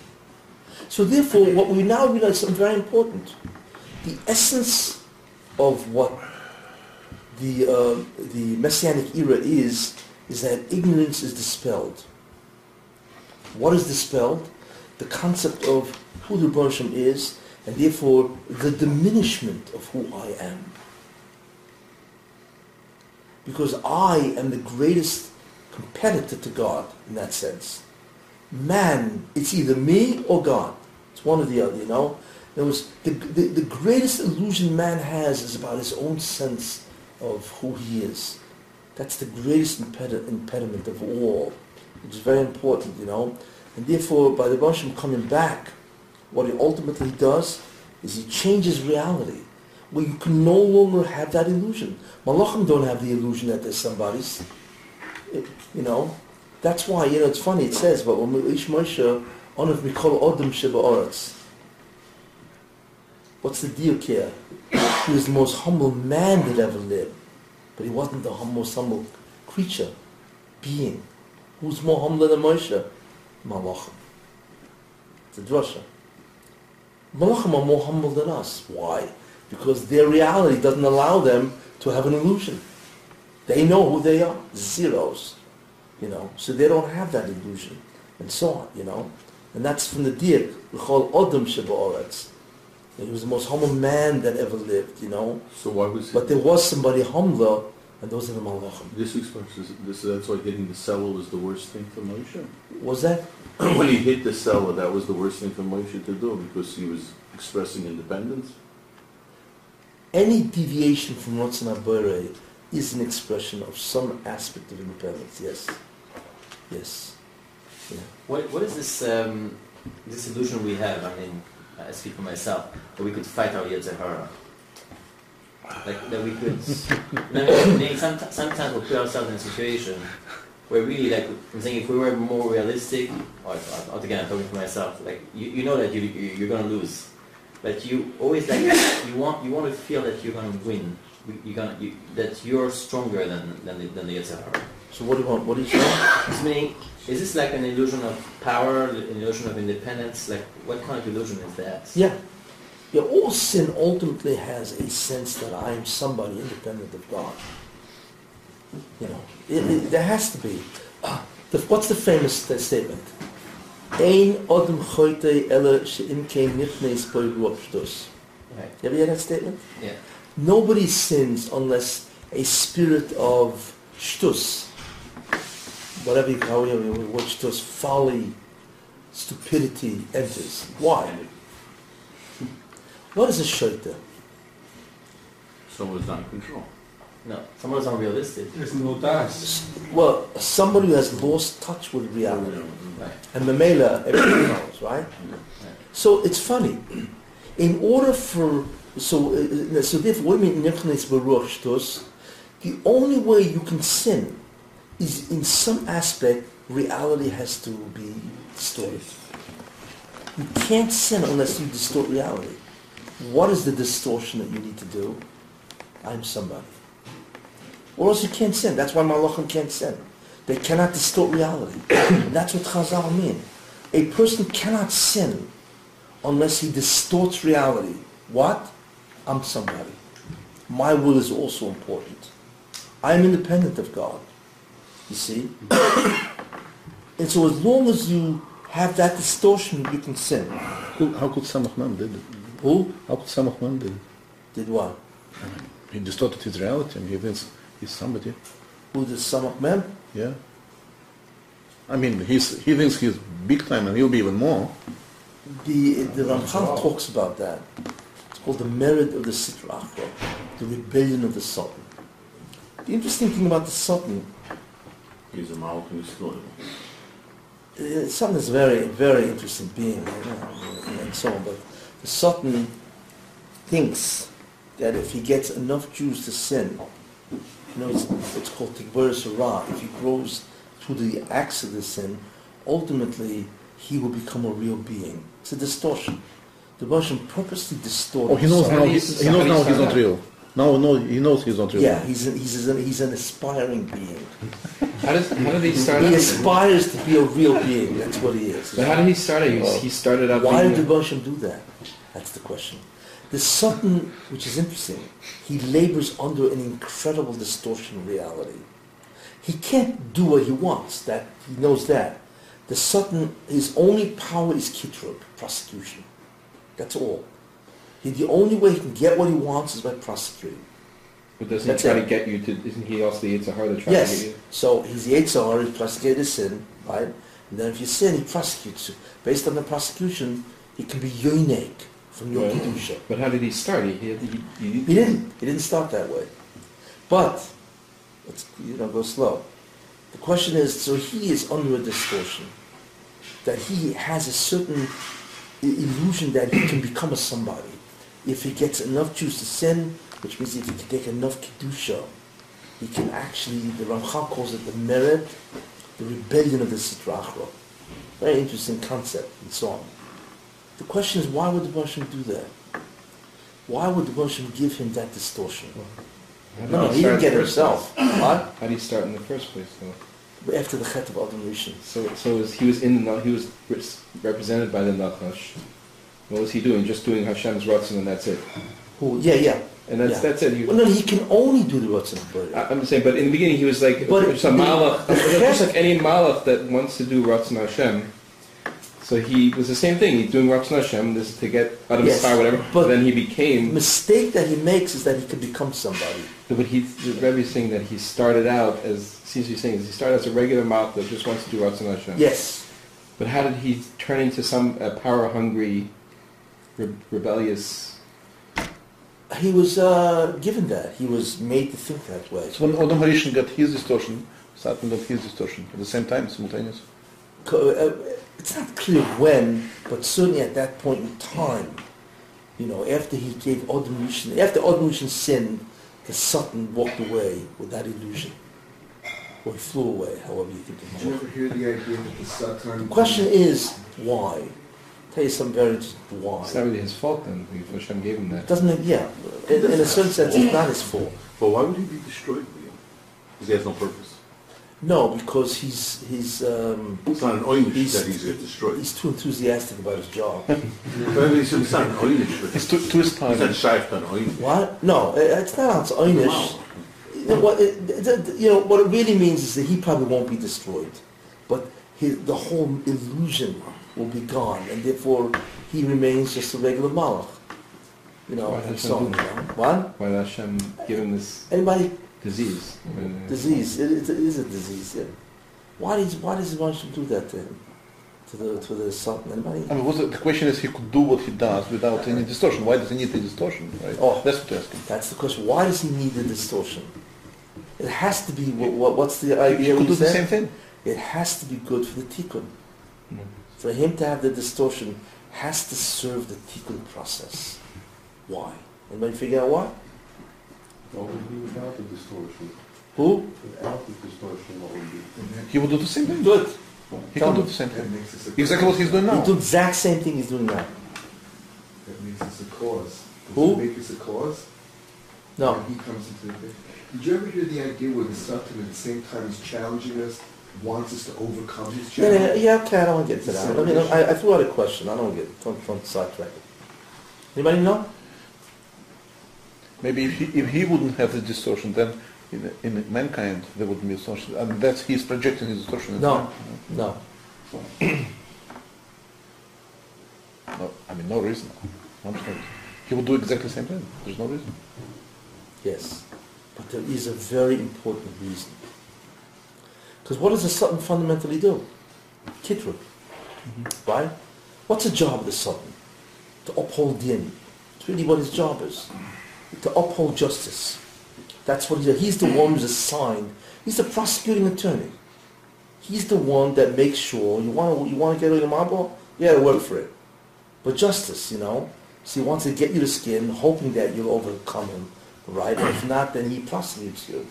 So therefore, what we now realize is something very important. The essence of what the, uh, the Messianic era is, is that ignorance is dispelled. What is dispelled? The concept of who the Rebbe is, and therefore the diminishment of who I am because I am the greatest competitor to God in that sense. Man, it's either me or God. It's one or the other, you know. There was the, the, the greatest illusion man has is about his own sense of who he is. That's the greatest impedi- impediment of all, It's very important, you know. And therefore, by the Russian coming back, what he ultimately does is he changes reality where you can no longer have that illusion. Malachim don't have the illusion that there's somebody's. It- you know, that's why you know it's funny. It says, "But when Ish Moshe onav mikol odom shebaoretz." What's the deal here? He was the most humble man that ever lived, but he wasn't the most humble creature, being. Who's more humble than Moshe? Malachim. It's a drasha. Malachim are more humble than us. Why? Because their reality doesn't allow them to have an illusion. They know who they are, zeros, you know, so they don't have that illusion, and so on, you know. And that's from the dir, L'chol Odom Sheba'oretz. He was the most humble man that ever lived, you know. So why was he? But there was somebody humbler, and those are the Malachim. this expresses this? That's why hitting the sela was the worst thing for Moshe. Was that? when he hit the sela, that was the worst thing for Moshe to do because he was expressing independence. Any deviation from Ratzon HaBorei is an expression of some aspect of independence, yes. Yes. Yeah. What, what is this um, this illusion we have? I mean, Uh, I speak for myself that we could fight our Yetzer Hara. Like that we could. I mean, sometimes, sometimes we put ourselves in a situation where really, like, I'm saying, if we were more realistic, or or- or again, I'm talking for myself, like you, you know that you, you you're gonna lose, but you always like you want you want to feel that you're gonna win. You're gonna you, that you're stronger than than the, than the Yetzer Hara. So what do you want? What do you say? It's meaning, is this like an illusion of power, an illusion of independence? Like, what kind of illusion is that? Yeah. Yeah, all sin ultimately has a sense that I am somebody independent of God. You know, it, it, there has to be. Uh, the, what's the famous sta- statement? Ein odem choite ele she'im kein nichnes boi ruach shtus. Right. You ever hear that statement? Yeah. Nobody sins unless a spirit of shtus, whatever you call it, what shtus, folly, stupidity enters. Why? What is a shaita? Someone's not in control. No, someone's unrealistic. There's no das. Well, somebody who has lost touch with reality. Right. And Mamela, everything knows, right? So it's funny. In order for, so, uh, so therefore, what do you mean, nichnes beruach shtus? The only way you can sin is in some aspect, reality has to be distorted. You can't sin unless you distort reality. What is the distortion that you need to do? I'm somebody. Or else you can't sin. That's why Malachim can't sin. They cannot distort reality. That's what Chazal mean. A person cannot sin unless he distorts reality. What? I'm somebody. My will is also important. I am independent of God. You see? And so as long as you have that distortion, you can sin. Who- How could Samach Mem did it? Who How could Samach Mem did it? did what? He distorted his reality and he thinks he's somebody. Who did Samach Mem? Yeah. I mean, he's, he thinks he's big time and he'll be even more. The, the Ramchal talks about that. It's called the mered of the Sitra the rebellion of the Sultan. The interesting thing about the Sultan, He's a Malach and he's still. uh, Sultan is a very, very interesting being, you know, and so on, but the Sultan thinks that if he gets enough Jews to sin, you know, it's, it's called Tigbur Surah, if he grows through the acts of the sin, ultimately he will become a real being. It's a distortion. The Russian purposely distorts. Oh, he knows now, do you- he, he knows now he's not real. Now, no, he knows he's not real. Yeah, he's an, he's, an, he's an aspiring being. How does how did he start He out? aspires to be a real being. That's what he is. But how did he start out? He, he started out Why being did the Russian do that? That's the question. There's something which is interesting. He labors under an incredible distortion of reality. He can't do what he wants. That he knows that. The Sutton, his only power is kitrug, prosecution. That's all. He, the only way he can get what he wants is by prosecuting. But doesn't That's he try it. to get you to? Isn't he also the Yitzhar that tries to Yes. get you? So he's the Eitzar, he prosecuted sin, right? And then if you sin, he prosecutes you. Based on the prosecution, he can be yoinek from your kedusha. But how did he start? He, he, he, he, He didn't. He didn't start that way. But let's you know go slow. The question is, so he is under a distortion that he has a certain illusion that he can become a somebody if he gets enough Jews to sin, which means if he can take enough kedusha, he can actually. The Ramchal calls it the mered, the rebellion of the Sitra Achra. Very interesting concept and so on. The question is, why would the Russian do that? Why would the Russian give him that distortion? did No, no, he didn't get himself. What? How did he start in the first place, though? After the Chet of Adam Rishon. So, so was, he was in the he was represented by the Nachash. What was he doing? Just doing Hashem's Ratzon and that's it. Who? Yeah, yeah. And that's Yeah. that's it. He, Well, no, he can only do the Ratzon. I'm saying, but in the beginning he was like But just a malach, just like any malach that wants to do Ratzon Hashem. So he was the same thing. He's doing Ratzon Hashem this is to get out of Yes, his fire, whatever. but- then he The became. mistake that he makes is that he could become somebody. But he, the Rebbe is saying that he started out as seems to be saying is he started as a regular malach that just wants to do Ratzon Hashem. Yes. But how did he turn into some uh, power-hungry, re- rebellious? He was uh, given that. He was made to think that way. So when Adam Harishon got his distortion, Satan got his distortion at the same time, simultaneous. Uh, It's not clear when, but certainly at that point in time, you know, after he gave Adam Rishon, after Adam Rishon sinned, the Satan walked away with that illusion. Or he flew away, however you think Did you it. ever hear the idea that the Satan... The question is, why? Tell you some very interesting why. It's not really his fault then. If Hashem gave him that. Doesn't it? Yeah. In, in a certain sense, it's not his fault. But why would he be destroyed, Because he has no purpose. No, because he's he's um, It's not an Oynish He's- that he's get destroyed. he's too enthusiastic about his job. But it's it's not an Oynish. It's too, too his He's time. not shaykh on Oynish. What? No, it's not Einish. You know, what it, it- you know what it really means is that he probably won't be destroyed, but his, the whole illusion will be gone, and therefore he remains just a regular malach. You know, Why and does so on. You know? What? Why did Hashem give him this Anybody? disease? Disease. It, it, it is a disease. Yeah. Why does Why does Hashem do that to him? To the to the sultan? Anybody? I mean, what's the, the question is, he could do what he does without any distortion. Why does he need the distortion, right? Oh. That's what you're asking. That's the question. Why does he need the distortion? It has to be. What, what, what's the He idea? could we do the same thing. It has to be good for the tikkun. Mm. For him to have the distortion has to serve the tikkun process. Why? Anybody figure out why? What would be without the distortion? Who? Without the distortion, what would be? He would do the same thing. Good. He Tell can do the same thing. makes us a Exactly what he's doing He now. do the exact same thing he's doing now. That makes us a cause. Does Who? it make us a cause? No. When he comes into the picture. Did you ever hear the idea where the Satan at the same time is challenging us, wants us to overcome his Yeah, yeah, challenge? yeah, okay, I don't want to get to that. I mean, I, I threw out a question. I don't get, don't, don't sidetrack it. Anybody know? Maybe if he, if he wouldn't have the distortion, then in, in mankind there wouldn't be a distortion. And that's he's projecting his distortion. No. No. No, I mean, no reason. I'm. He will do exactly the same thing. There's no reason. Yes, but there is a very important reason. Because what does the Sultan fundamentally do? Kitrug, mm-hmm. right? What's the job of the Sultan? To uphold din. It's really what his job is. To uphold justice. That's what he does. He's the one who's assigned. He's the prosecuting attorney. He's the one that makes sure you want to you want to get rid of Mabo, you got to work for it. But justice, you know, so he wants to get you the skin, hoping that you'll overcome him, right? If not, then he prosecutes you,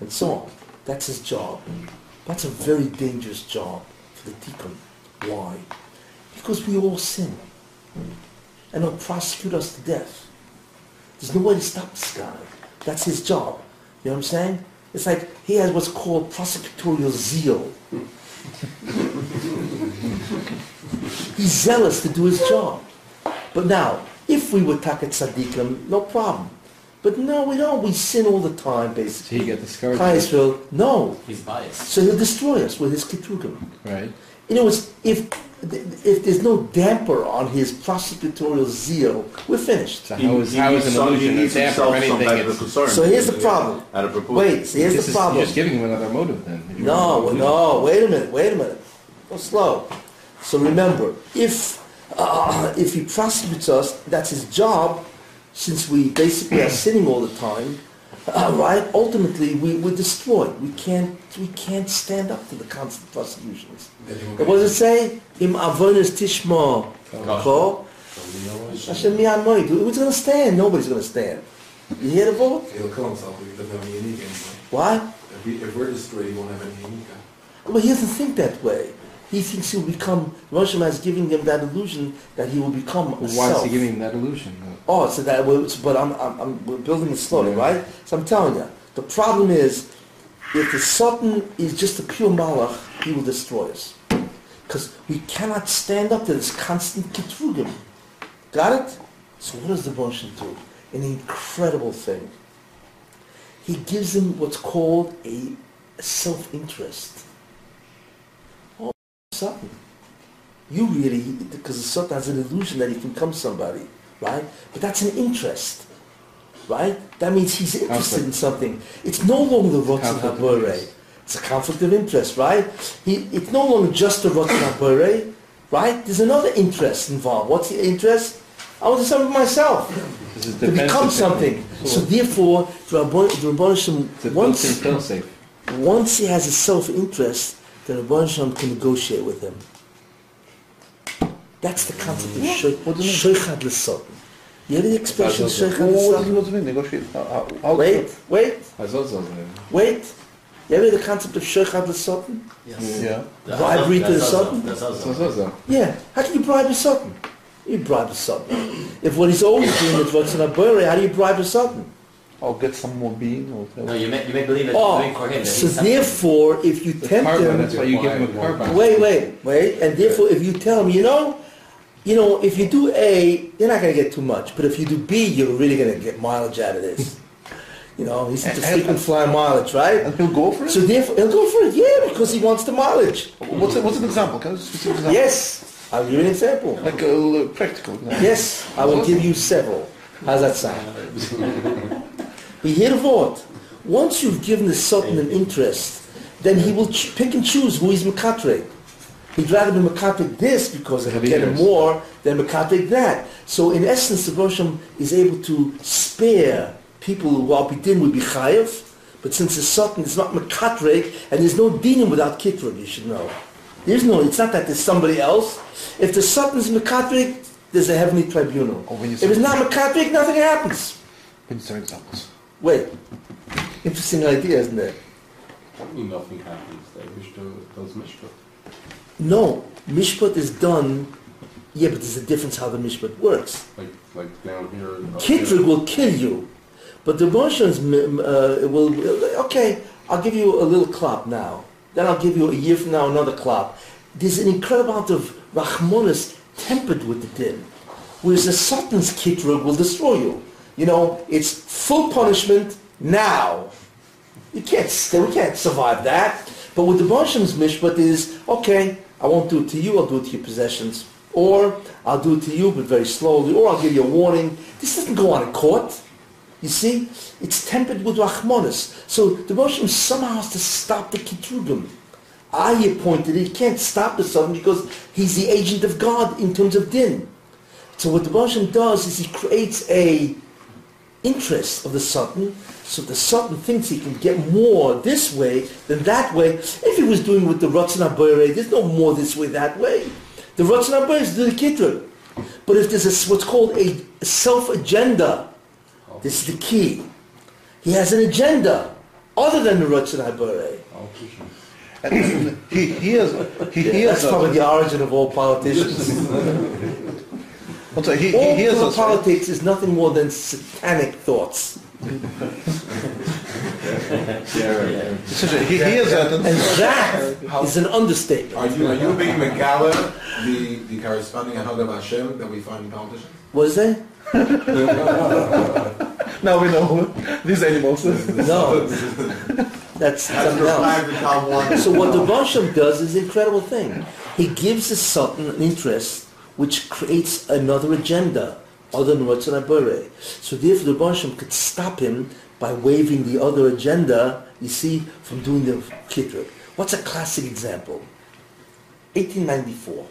and so on. That's his job. That's a very dangerous job for the tikkun. Why? Because we all sin, hmm, and he'll prosecute us to death. There's no way to stop this guy. That's his job. You know what I'm saying? It's like he has what's called prosecutorial zeal. He's zealous to do his job. But now, if we were taket tzaddikim, no problem. But no, we don't. We sin all the time, So basically. he get discouraged. Israel, no. He's biased. So he'll destroy us with his kitrugim. Right. You know, it's, if if there's no damper on his prosecutorial zeal, we're finished. So He- how is he how is needs an some- he illusion a damper or himself some anything? type of concern. So here's the problem. Out of proposal. Wait, so here's this the problem. You're just giving him another motive then. No, want no, wait a minute, wait a minute. Go slow. So remember, if uh, if he prosecutes us, that's his job, since we basically are sinning all the time, uh, right? Ultimately, we, we're destroyed. We can't we can't stand up to the constant prosecutions. Then you And what does it say? Im avonis tishma ko. Hashem mi'amoid. Who's going to stand? Nobody's going to stand. You hear the vote? He'll kill himself if he doesn't have any. Why? If, we, if we're destroyed, he won't have any. Well, he doesn't think that way. He thinks he'll become, Rosh Hashanah is giving him that illusion that he will become a Why is he giving him that illusion? Oh, so that, but I'm, I'm, I'm we're building it slowly, right? So I'm telling you, the problem is, if the Sultan is just a pure Malach, he will destroy us. Because we cannot stand up to this constant Kitrugim. Got it? So what does the Moshe do? An incredible thing. He gives him what's called a self-interest. Sultan. You really, because the Sultan has an illusion that he can become somebody, right? But that's an interest, right? That means he's interested in something. It's no longer the Conflict of HaBore. It's a conflict of interest, right? He, it's no longer just the Rotzen HaBore, right? There's another interest involved. What's the interest? I want to something myself, to become something. So therefore, the Rabban the Rabban Shem, once, once he has a self-interest, the Rabban Shem can negotiate with him. That's the concept of shoy- What do you mean? shoichad l'sultan. You hear the expression Azazah. shoichad What does l'sultan? what does it mean? Negotiate? How, how, how Wait, wait, wait. You ever hear the concept of shoichad l'sultan? Yes. Yeah. That's Bribery to the that's Sultan? That's also. Yeah. How can you bribe a sultan? You bribe a sultan. If what he's always doing is what's in a bury, how do you bribe a sultan? I'll get some more bean or No, you make, you make believe that oh, you're doing for Oh, him. So therefore, if you The tempt karma, him, that's why you give him a karma. Wait, wait, wait. And therefore, if you tell them, you know, you know, if you do A, you're not going to get too much. But if you do B, you're really going to get mileage out of this. You know, he's into And- frequent flying mileage, right? And he'll go for it? So therefore, he'll go for it, yeah, because he wants the mileage. what's, a, what's an example? Can I just specific example? Yes, I'll give you an example. Like a l- practical example. Yes, I will give you several. How's that sound? We hear the vote. Once you've given the Sultan an interest, then he will ch- pick and choose who he's Makatre. He'd rather be Makatre this because it'll get him more than Makatre that. So in essence, the Rosham is able to spare people who are Bidin would be Chayev, but since the Sultan is not Makatre, and there's no dinim without Kitrug, you should know. There's no, it's not that there's somebody else. If the Sultan's Makatre, there's a heavenly tribunal. Oh, when you If it's not Makatre, nothing happens. Give me some examples. Wait. Interesting idea, isn't it? Mean, nothing happens. They Mishta does Mishta. No, Mishpat is done, yeah, but there's a difference how the Mishpat works. Like, like down here. Kitrug will kill you, but the Russians uh, will, okay, I'll give you a little clap now. Then I'll give you a year from now another clap. There's an incredible amount of Rahmanis tempered with the din. Whereas the Sultan's Kitrug will destroy you. You know, it's full punishment now. You can't, we can't survive that. But with the Bashim's mishpat is, okay, I won't do it to you, I'll do it to your possessions. Or I'll do it to you, but very slowly. Or I'll give you a warning. This doesn't go on in court. You see? It's tempered with Rachmanis. So the Bashim somehow has to stop the Kitrugim. I appointed it. He can't stop the Sultan because he's the agent of God in terms of din. So what the Bashim does is he creates a interest of the Sultan, so the Sultan thinks he can get more this way than that way. If he was doing with the Ratzon HaBoyre, there's no more this way, that way. The Ratzon HaBoyre is the Kitron. But if there's a, what's called a self-agenda, this is the key. He has an agenda other than the Ratzon HaBoyre. He hears, he hears That's probably the origin of all politicians. I'm sorry, he, he all hears us. right? politics is nothing more than satanic thoughts. Essentially, He hears that and And that is an understatement. Are you, are you being Megala, the, the corresponding Hagam Hashem that we find in politicians? What is that? now we know these animals. No. That's something else. So what the Basham does is an incredible thing. He gives the Sultan an interest which creates another agenda other than Ratzon HaBoreh. So therefore the Basham could stop him by waving the other agenda, you see, from doing the Kitr. What's a classic example? 1894.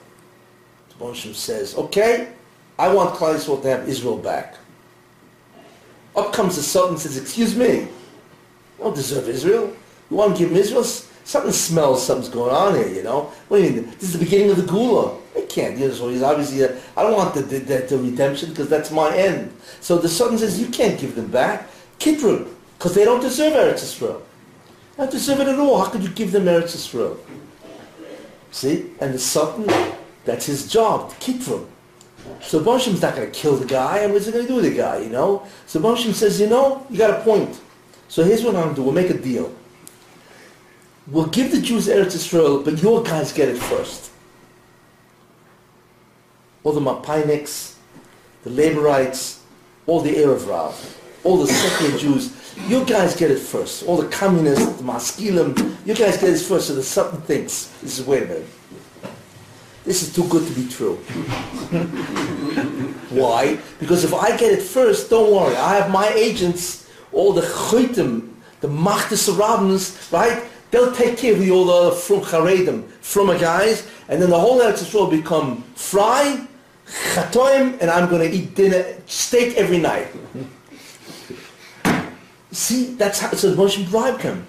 The Basham says, okay, I want Klal to have Israel back. Up comes the Sultan and says, excuse me, you don't deserve Israel. You want to give them Israel? Something smells, something's going on here, you know? What do you mean? This is the beginning of the Geula. They can't. You know, so he's obviously, uh, I don't want the, the, the, redemption because that's my end. So the Sultan says, you can't give them back. Kitrum, because they don't deserve Eretz Yisrael. They don't deserve it at all. How could you give them Eretz Yisrael? See? And the Sultan, that's his job, Kitrum. So Boshim's not going to kill the guy, and what's he going to do with the guy, you know? So Boshim says, you know, you got a point. So here's what I'm going to do. We'll make a deal. We'll give the Jews Eretz Israel, but your guys get it first. All the Mapiniks, the Laborites, all the Erev Rav, all the secular Jews, you guys get it first. All the communists, the Maskilim, you guys get it first. So the Sultan thinks, this is, wait a minute, this is too good to be true. Why? Because if I get it first, don't worry. I have my agents, all the choitim, the machtes rabbins, right? They'll take care of you, all the other from charedim, from a guys, and then the whole Eretz Yisrael will become fry, chatoim, and I'm going to eat dinner, steak every night. See, that's how, so Moshe bribed him.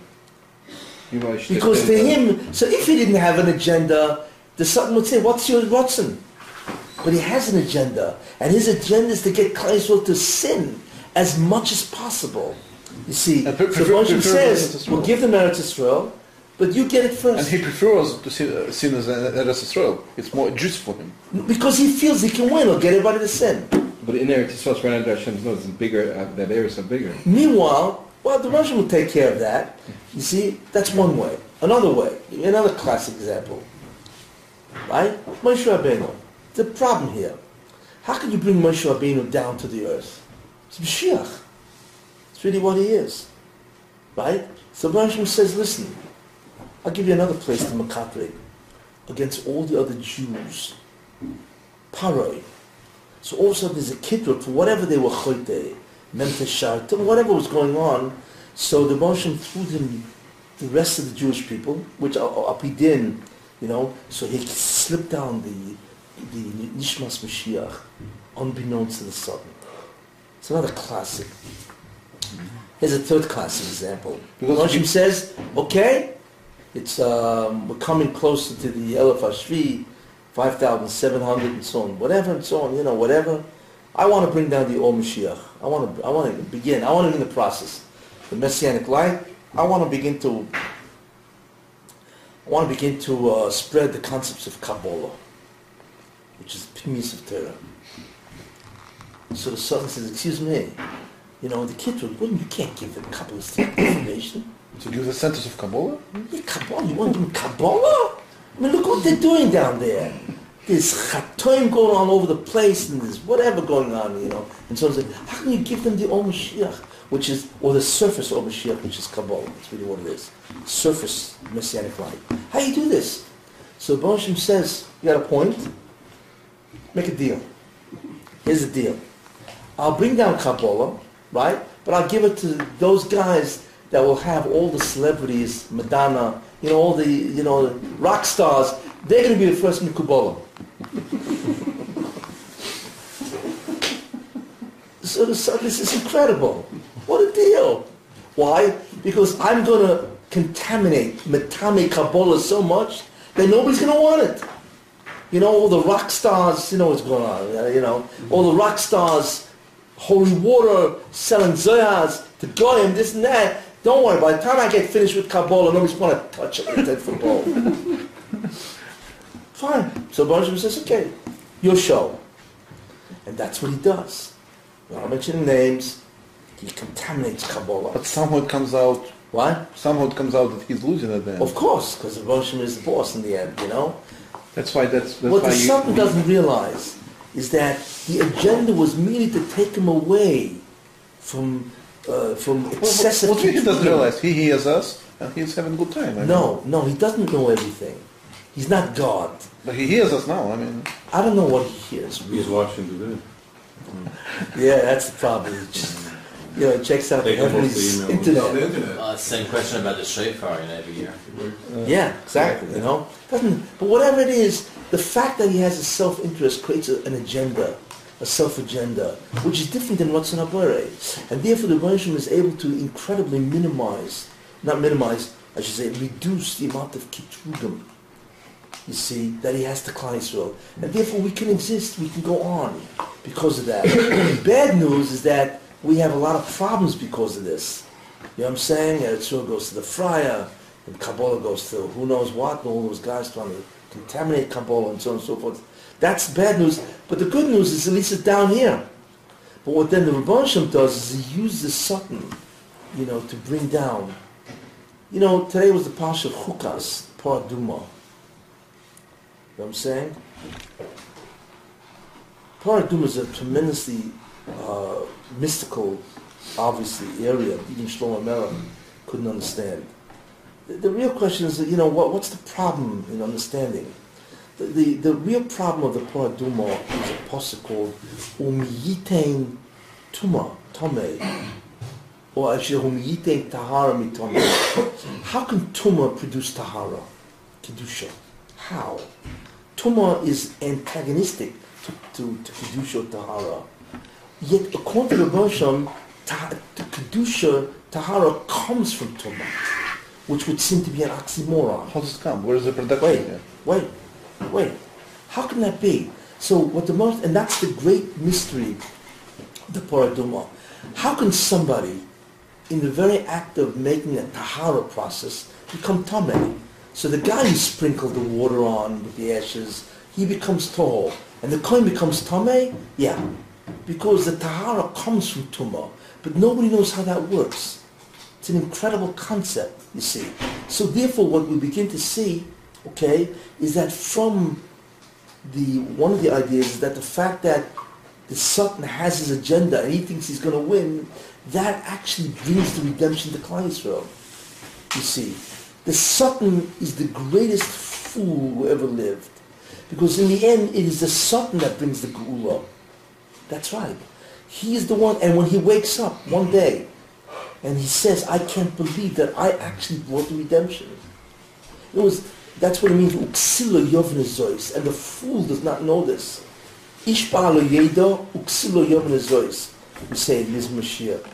Because to him, so if he didn't have an agenda, the Sultan would say, what's your Ratzon? But he has an agenda, and his agenda is to get Yisrael to sin as much as possible. You see, And so pre- Moshe says, Eretz we'll Yisrael. give them Eretz Yisrael, but you get it And he prefers to see uh, sin as an Eretz Yisrael. It's more juice for him. Because he feels he can win or get everybody to sin. But in Eretz Yisrael, right under Hashem's nose, it's bigger, uh, that areas are bigger. Meanwhile, well, the Russian will take care of that. You see, that's one way. Another way, another classic example, right? Moshe Rabbeinu. The problem here, how can you bring Moshe Rabbeinu down to the earth? It's Mashiach. It's really what he is, right? So Moshe says, listen, I'll give you another place to Makatre against all the other Jews. Paroi. So all of a sudden there's a kitrut for whatever they were chote, memteshartim, whatever was going on. So the Moshe threw them the rest of the Jewish people, which are Apidin, you know, so he slipped down the the Nishmas Mashiach, unbeknownst to the Sultan. It's another classic. Here's a third class example. Because Moshe he- says, okay, it's um, we're coming closer to the Elef Hashvi, 5,700 and so on, whatever and so on, you know, whatever. I want to bring down the Or Mashiach. I want to, I want to begin. I want to begin the process. The Messianic light. I want to begin to, I want to begin to uh, spread the concepts of Kabbalah, which is the piece of Torah. So the Sultan says, excuse me, you know, the kids were, well, you can't give them Kabbalistic information. To give the sentence of Kabbalah? Kabbalah, you want to do Kabbalah? I mean, look what they're doing down there. There's chatoim going on over the place, and there's whatever going on, you know. And so I said, how can you give them the Or Mashiach? which is, or the surface of Mashiach, which is Kabbalah. That's really what it is. Surface Messianic light. How you do this? So Boshim says, you got a point? Make a deal. Here's the deal. I'll bring down Kabbalah, right? But I'll give it to those guys that will have all the celebrities, Madonna, you know, all the, you know, rock stars. They're going to be the first Kabbalah. so, so this is incredible. What a deal. Why? Because I'm going to contaminate Metame Kabbalah so much that nobody's going to want it. You know, all the rock stars, you know what's going on, you know, all the rock stars, holy water, selling zoyas to Goyim, this and that. Don't worry, by the time I get finished with Kabbalah, nobody's going to touch it with that football. Fine. So Baruch says, okay, your show. And that's what he does. Without mentioning names, he contaminates Kabbalah. But somehow it comes out. What? Somehow it comes out that he's losing at the end. Of course, because the Baruch is the boss in the end, you know? That's why that's, that's what why the Satan doesn't realize is that the agenda was merely to take him away from uh, from excessive. what, what he doesn't realize, he hears us and he's having a good time. I mean. No, no, he doesn't know everything. He's not God. But he hears us now. I mean, I don't know what he hears. He's Really. watching today. Yeah, that's the problem. He just, you know, checks out the They can heavenly email internet. the internet. Uh, same question about the shofar, you know, every year. Yeah, exactly. You know, doesn't. But whatever it is, the fact that he has a self-interest creates a, an agenda, a self-agenda, which is different than what's in Abare. And therefore, the Rebbeinu is able to incredibly minimize, not minimize, I should say, reduce the amount of kitrugim. You see that he has to Klal Yisrael, and therefore we can exist, we can go on because of that. The bad news is that we have a lot of problems because of this. You know what I'm saying? Eretz goes to the friar, and Kabbalah goes to who knows what, all those guys trying to contaminate Kabbalah and so on and so forth. That's bad news. But the good news is at least it's down here. But what then the Rabban Shem does is he uses Satan, you know, to bring down. You know, today was the Pasha of Chukas, Parah Adumah. You know what I'm saying? Parah Adumah is a tremendously uh, mystical, obviously, area. Even Shlomo Melech couldn't understand. The, the real question is, you know, what, what's the problem in understanding? The, the, the real problem of the Parah Adumah is a pasuk called Umiyitein Tuma, Tome, or actually Umiyitein Tahara Mitome. How can Tuma produce Tahara, Kedusha? How? Tuma is antagonistic to, to, to Kedusha Tahara. Yet according to the Bershom, ta- the Kedusha Tahara comes from Tuma, which would seem to be an oxymoron. how does it come? Where is the production? Wait, here? wait, wait. How can that be? So what the most, and that's the great mystery the Parah Adumah. How can somebody, in the very act of making a tahara process, become tameh? So the guy who sprinkled the water on with the ashes, he becomes tall, and the coin becomes tameh. Yeah, because the tahara comes from tuma, but nobody knows how that works. It's an incredible concept, you see. So therefore, what we begin to see, okay, is that from the one of the ideas is that the fact that the Satan has his agenda and he thinks he's going to win, that actually brings the redemption to Klal Yisrael. You see, the Satan is the greatest fool who ever lived, because in the end, it is the Satan that brings the Geula. That's right. He is the one, and when he wakes up one day, and he says, "I can't believe that I actually brought the redemption." It was that's what it means, uksilo yovnezois, and the fool does not know this. Ishbalo yedo uksilo yovnezois. We say it is Mashiach,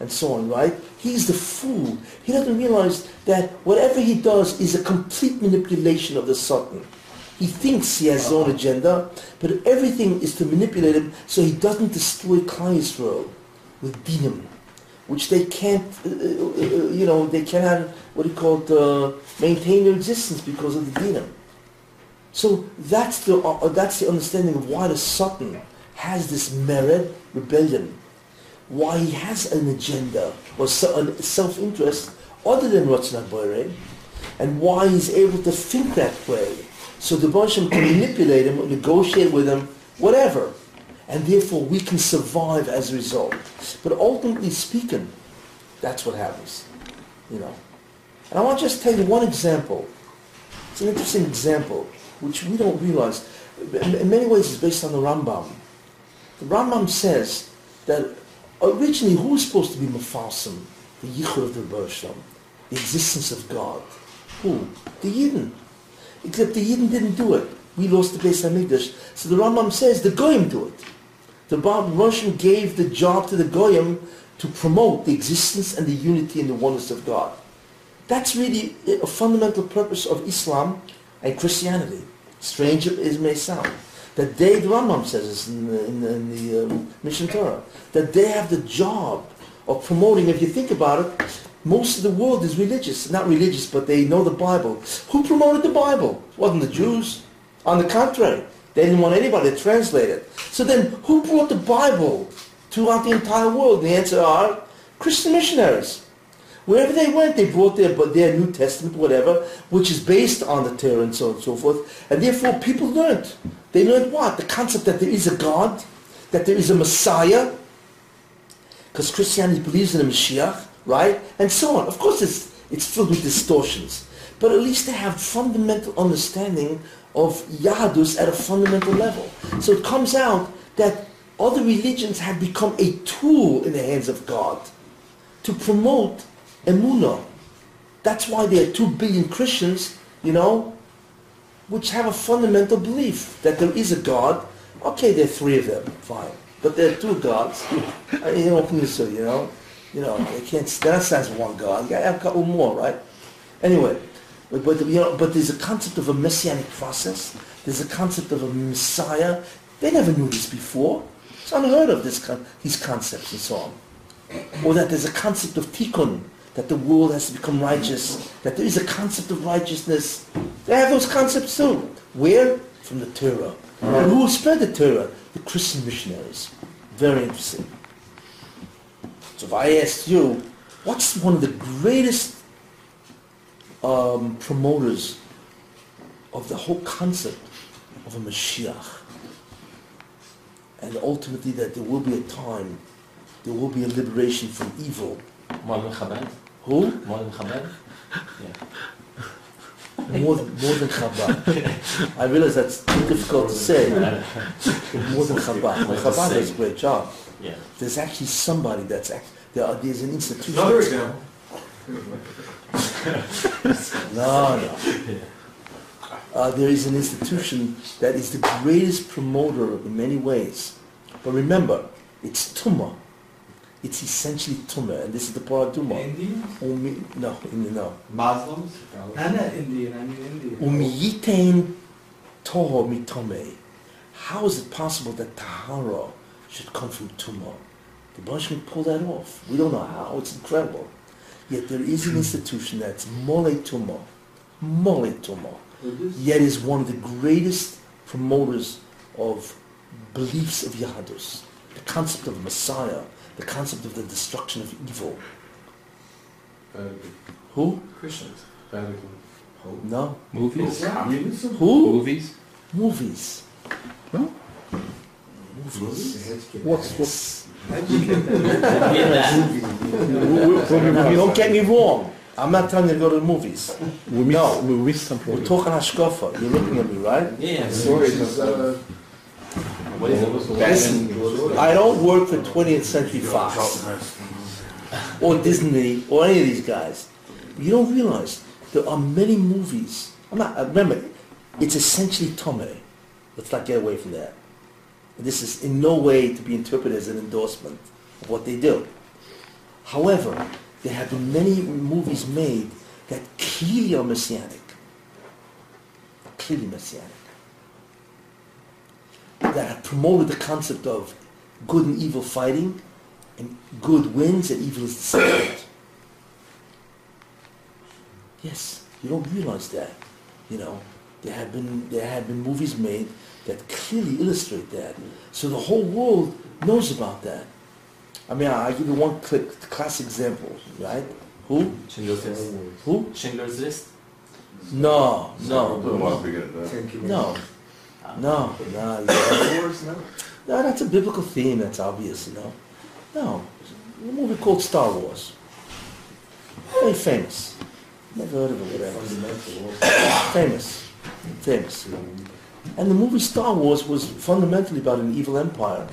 and so on, right? He's the fool. He doesn't realize that whatever he does is a complete manipulation of the Satan. He thinks he has his own agenda, but everything is to manipulate him so he doesn't destroy Klal Yisrael with dinim, which they can't, uh, uh, uh, you know, they cannot, what do you call it, uh, maintain their existence because of the dinim. So that's the, uh, that's the understanding of why the Satan has this mered rebellion, why he has an agenda or self-interest other than Ratzon and why he's able to think that way. So the Hashem can manipulate him, negotiate with him, whatever. and therefore we can survive as a result. But ultimately speaking, that's what happens, you know. And I want to just tell you one example. It's an interesting example, which we don't realize. In many ways, it's based on the Rambam. The Rambam says that originally who was supposed to be Mephalsim, the Yichud of the Bershom, the existence of God? Who? The Yidden. Except the Yidden didn't do it. We lost the Beis Hamikdash. So the Rambam says the Goyim do it. The Russian gave the job to the Goyim to promote the existence and the unity and the oneness of God. That's really a fundamental purpose of Islam and Christianity. Strange as it may sound. That they, the Rambam says this in the, in the, in the um, Mishneh Torah, that they have the job of promoting, if you think about it, most of the world is religious. Not religious, but they know the Bible. Who promoted the Bible? It wasn't the Jews. On the contrary, they didn't want anybody to translate it. So then, who brought the Bible throughout the entire world? The answer are Christian missionaries. Wherever they went, they brought their, their New Testament, whatever, which is based on the Torah and so on and so forth. And therefore, people learned. They learned what? The concept that there is a God, that there is a Messiah, because Christianity believes in a Mashiach, right? And so on. Of course, it's, it's filled with distortions. But at least they have fundamental understanding of Yahadus at a fundamental level. So it comes out that other religions have become a tool in the hands of God to promote emunah. That's why there are two billion Christians, you know, which have a fundamental belief that there is a God. Okay, there are three of them, fine, but there are two gods. Uh, you know? You know, you know, they can't. That sounds one God. You got to have a couple more, right? Anyway, but, but you know, but there's a concept of a messianic process. There's a concept of a Messiah. They never knew this before. It's unheard of this con- these concepts and so on or that there's a concept of tikkun, that the world has to become righteous, that there is a concept of righteousness. They have those concepts too. Where? From the Torah. And who spread the Torah? The Christian missionaries. Very interesting. So if I asked you, what's one of the greatest um, promoters of the whole concept of a Mashiach? And ultimately that there will be a time there will be a liberation from evil. Moalim Chabad? Who? Moalim Chabad? More than, more than Chabad. I realize that's too difficult to say. More than Chabad. Chabad does a great job. Yeah. There's actually somebody that's act, there are, there's an institution. Another example. No, no. Uh, there is an institution that is the greatest promoter in many ways. But remember, it's Tumah. It's essentially Tumah, and this is the part of Tumah. Indians? Umi, no, Indi- no. Muslims? I'm not Indian, I mean Indian. Umiyitain toho mitome. How is it possible that tahara should come from tumah? The Baruch pull that off. We don't know how. It's incredible. Yet there is an institution that's mole tumah, mole tumah. Yet is one of the greatest promoters of beliefs of Yahadus. The concept of Messiah, the concept of the destruction of evil. Vatican. Who? Christians. Vatican. No. Movies? Communism? Who? Movies? Movies. No? Movies. What's, what's, You don't get me wrong. I'm not telling you to go to the movies. we miss, No. we miss some We're progress. talking Hashkafa. You're looking at me, right? Yeah. Stories of, uh, What is it? Listen, I don't work for 20th Century Fox or Disney or any of these guys. You don't realize there are many movies. I'm not. Remember, it's essentially Tomei. Let's not get away from that. This is in no way to be interpreted as an endorsement of what they do. However, there have been many movies made that clearly are messianic. Clearly messianic. That have promoted the concept of good and evil fighting, and good wins and evil is destroyed. Yes, you don't realize that. You know, there have been there have been movies made that clearly illustrate that. So the whole world knows about that. I mean, I give you one cl- classic example, right? Who? Schindler's List. Who? Schindler's List? No, no, don't want to forget that. Ten Commandments. no, no, no. Wars, no? No, that's a biblical theme. That's obvious, you know. No, a movie called Star Wars. Very famous. Never heard of it. Whatever. famous, famous. And the movie Star Wars was fundamentally about an evil empire,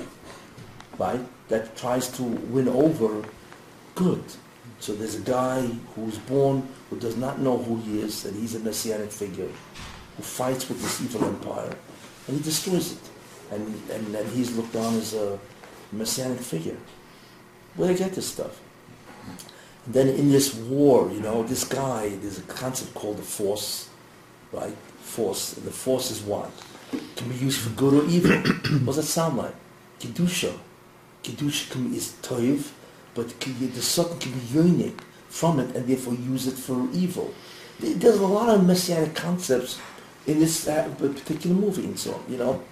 right? That tries to win over good. So there's a guy who's born who does not know who he is, that he's a messianic figure, who fights with this evil empire, and he destroys it. And, and, and he's looked on as a messianic figure. Where do they get this stuff? And then in this war, you know, this guy, there's a concept called the force, right? Force. The force is what? Can be used for good or evil. what does that sound like? Kedusha. Kedusha can, is toiv, but it the Satan can be yearning from it and therefore use it for evil. There's a lot of messianic concepts in this uh, particular movie and so on, you know,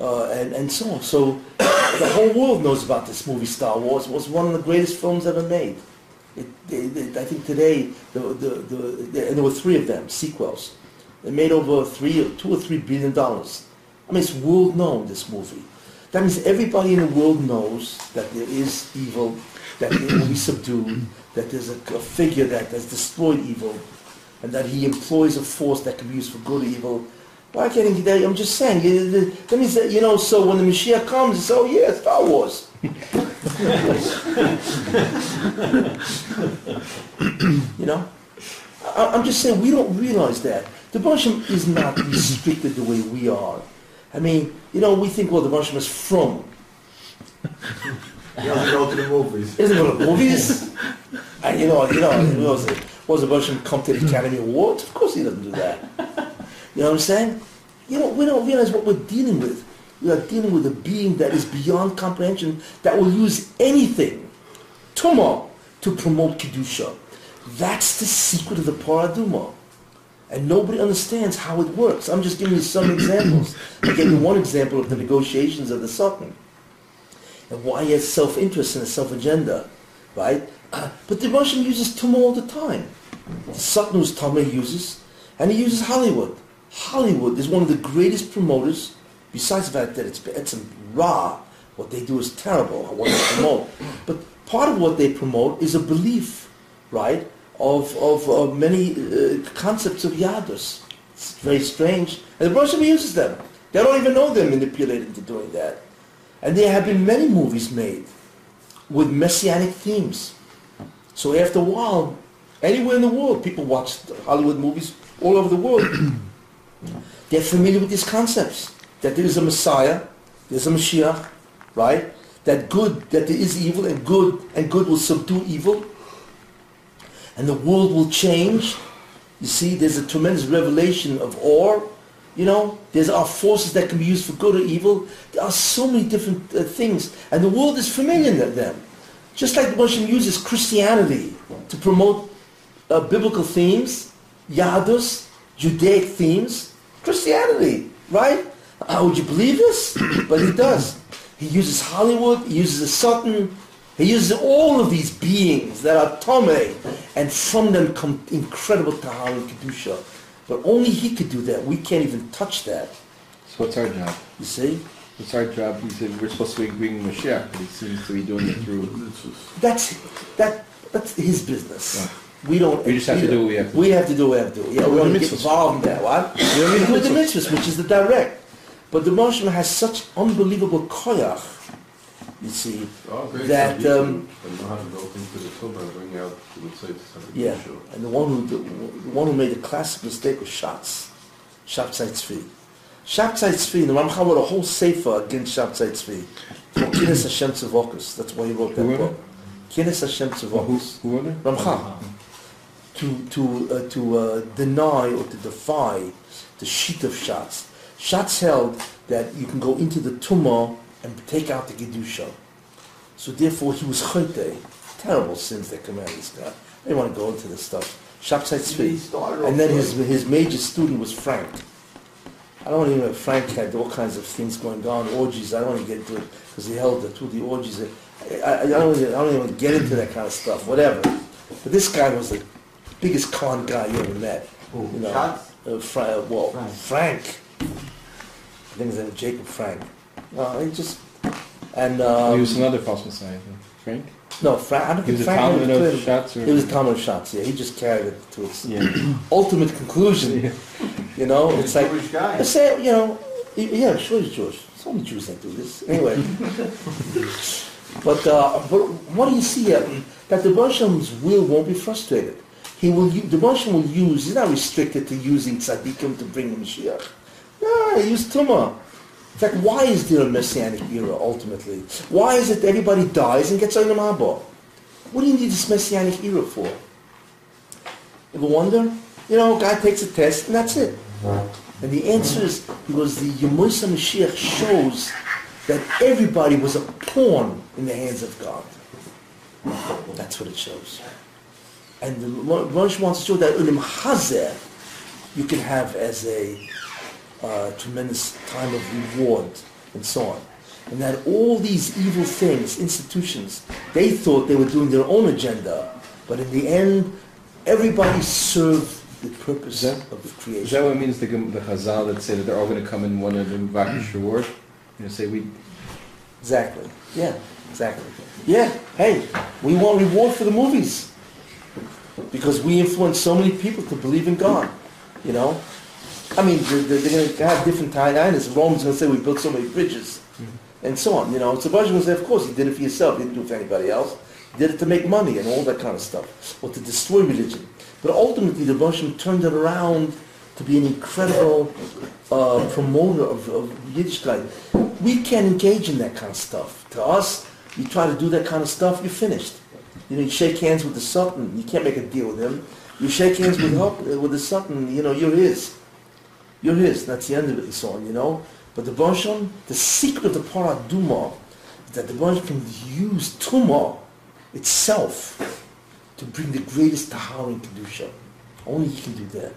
uh, and, and so on. So the whole world knows about this movie, Star Wars. It was one of the greatest films ever made. It, they, they, I think today, the, the, the, the, and there were three of them, sequels. They made over three, two or three billion dollars. I mean, it's world known, this movie. That means everybody in the world knows that there is evil, that it will be subdued, that there's a, a figure that has destroyed evil, and that he employs a force that can be used for good or evil. Why can't he, that- I'm just saying, that means that, you know, so when the Mashiach comes, it's, oh yeah, Star Wars. you know? I, I'm just saying, we don't realize that. The Barsham is not restricted the way we are. I mean, you know, we think, well, the Barsham is from. He doesn't go to the movies. He doesn't go to movies. and you know, you know, was it was the Barsham come to the Academy Awards? Of course he doesn't do that. You know what I'm saying? You know, we don't realize what we're dealing with. We are dealing with a being that is beyond comprehension, that will use anything, tumah, to promote Kedusha. That's the secret of the Parah Adumah. And nobody understands how it works. I'm just giving you some examples. I gave you one example of the negotiations of the Satan. And why he has self-interest and a self-agenda, right? Uh, but the Russian uses tumah all the time. The Satan who's Tameh uses, and he uses Hollywood. Hollywood is one of the greatest promoters, besides the fact that it's, it's raw, what they do is terrible, what they promote. But part of what they promote is a belief, right, of, of, of many uh, concepts of Yadus. It's very strange. And the Russian uses them. They don't even know they're manipulated into doing that. And there have been many movies made with messianic themes. So after a while, anywhere in the world, people watch Hollywood movies all over the world. They're familiar with these concepts. That there is a Messiah, there's a Mashiach, right? That good, that there is evil and good, and good will subdue evil. And the world will change. You see, there's a tremendous revelation of awe. You know, there's our forces that can be used for good or evil. There are so many different uh, things. And the world is familiar with them. Just like the Muslim uses Christianity to promote uh, biblical themes, Yadus, Judaic themes, Christianity, right? Uh, would you believe this? but he does. He uses Hollywood, he uses the Satan, he uses all of these beings that are Tomei, and from them come incredible Tahar and Kedusha. But only he could do that. We can't even touch that. So what's our job? You see? What's our job? He said we're supposed to be bringing Mashiach, but he seems to be doing it through. That's that. That's his business. We don't. We just have to do what we have to do. We have to do what we have to do. Yeah, we don't get mitzvahs. involved in that. What? We don't need to do the mitzvahs, which is the direct. But the Moshe has such unbelievable koyach. You see, Oh, great. That, So you um, can- you know how to go into the and bring out the mitzvah to something. yeah. Sure. And the one who the, the one who made the classic mistake was Schatz, Shabtai Tzvi. Shabtai Tzvi. And the Ramchal wrote a whole sefer against Shabtai Tzvi. called Kines Hashem Tzavokus. That's why he wrote that Who wrote book. Kines Hashem Tzavokus. who wrote it? Ramchal. to to uh, to uh, deny or to defy the sheet of shots. Shots held that you can go into the tumah and take out the gedusha. So therefore, he was chayte. Terrible sins that come out of this guy. I don't want to go into this stuff. Shabtai He Tzvi. And then his his major student was Frank. I don't even know if Frank had all kinds of things going on, orgies. I don't want to get into it because he held the two of the orgies. I, I, I don't even, I don't even get into that kind of stuff. Whatever. But this guy was the biggest con guy you ever met. Who? You know, uh, Fra- uh, well, Frank. Frank. I think his name was Jacob Frank. Uh, he just And Oh, he was um, another false messiah. then. Frank. no, Fra- I don't He think was a Frank Talmud ever of shots. Or He was a Talmud of shots. Yeah, he just carried it to its Yeah. ultimate conclusion. Yeah. You know, it's like Jewish guy. Say, you know, y- yeah, sure he's Jewish. So many Jews that do this. Anyway. but, uh, but what do you see here? That the Bershem's will won't be frustrated. He will, the Bersham will use, he's not restricted to using tzaddikim to bring him Mashiach. No, he used Tumah. In fact, why is there a messianic era ultimately? Why is it everybody dies and gets Olam Haba? What do you need this messianic era for? Ever wonder? You know, guy takes a test and that's it. And the answer is because the Yemusa Mashiach shows that everybody was a pawn in the hands of God. That's what it shows. And the Rosh wants to show that Olam Hazeh you can have as a uh, tremendous time of reward and so on. And that all these evil things, institutions, they thought they were doing their own agenda, but in the end, everybody served the purpose that- of the creation. that what it means the the Chazal that say that they're all going to come in one of the Vakish reward? You know, say we. Exactly. Yeah, exactly. Yeah, hey, we want reward for the movies. Because we influence so many people to believe in God, you know? I mean, they're, they're going to have different timelines. Rome's going to say we built so many bridges, and so on, you know? So Budge going to say, of course, you did it for yourself. You didn't do it for anybody else. You did it to make money and all that kind of stuff, or to destroy religion. But ultimately, the Russian turned it around to be an incredible uh, promoter of, of Yiddishkeit. We can't engage in that kind of stuff. To us, you try to do that kind of stuff, you're finished. You know, you shake hands with the Satan, you can't make a deal with him. You shake hands with with the Satan, you know, you're his. You're his, that's the end of it and so on, you know. But the Bonsham, the secret of the Parah Adumah, is that the Bonsham can use Tuma itself to bring the greatest Tahar in Kedusha. Only he can do that.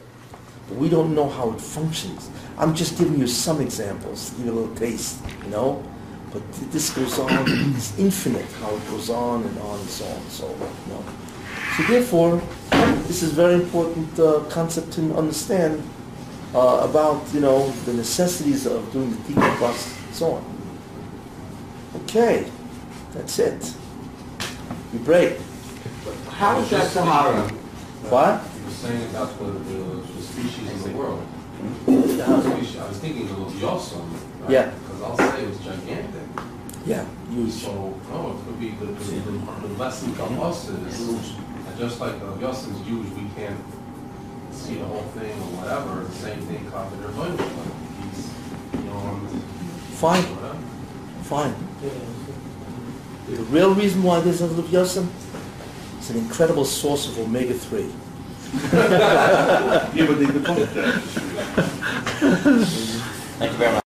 But we don't know how it functions. I'm just giving you some examples, give you a little taste, you know? But this goes on, it's infinite how it goes on and on and so on and so on, you know? So therefore, this is very important uh, concept to understand uh, about, you know, the necessities of doing the tikkun process and so on. Okay, that's it. We break. How is that Sahara? What? You were saying about the, the, the species in the world. I was thinking of Yosem. Right? Yeah. Because I'll say it was gigantic. Yeah, huge. So, no, it could be the, the, the, lesson from us is, just like Yosem's Jewish, we can't see the whole thing or whatever, the same thing covered their bunch, but he's, you know, Fine, whatever. fine. The real reason why there's a Luv Yosem is an incredible source of omega-3. Yeah, but they become that. Thank you very much.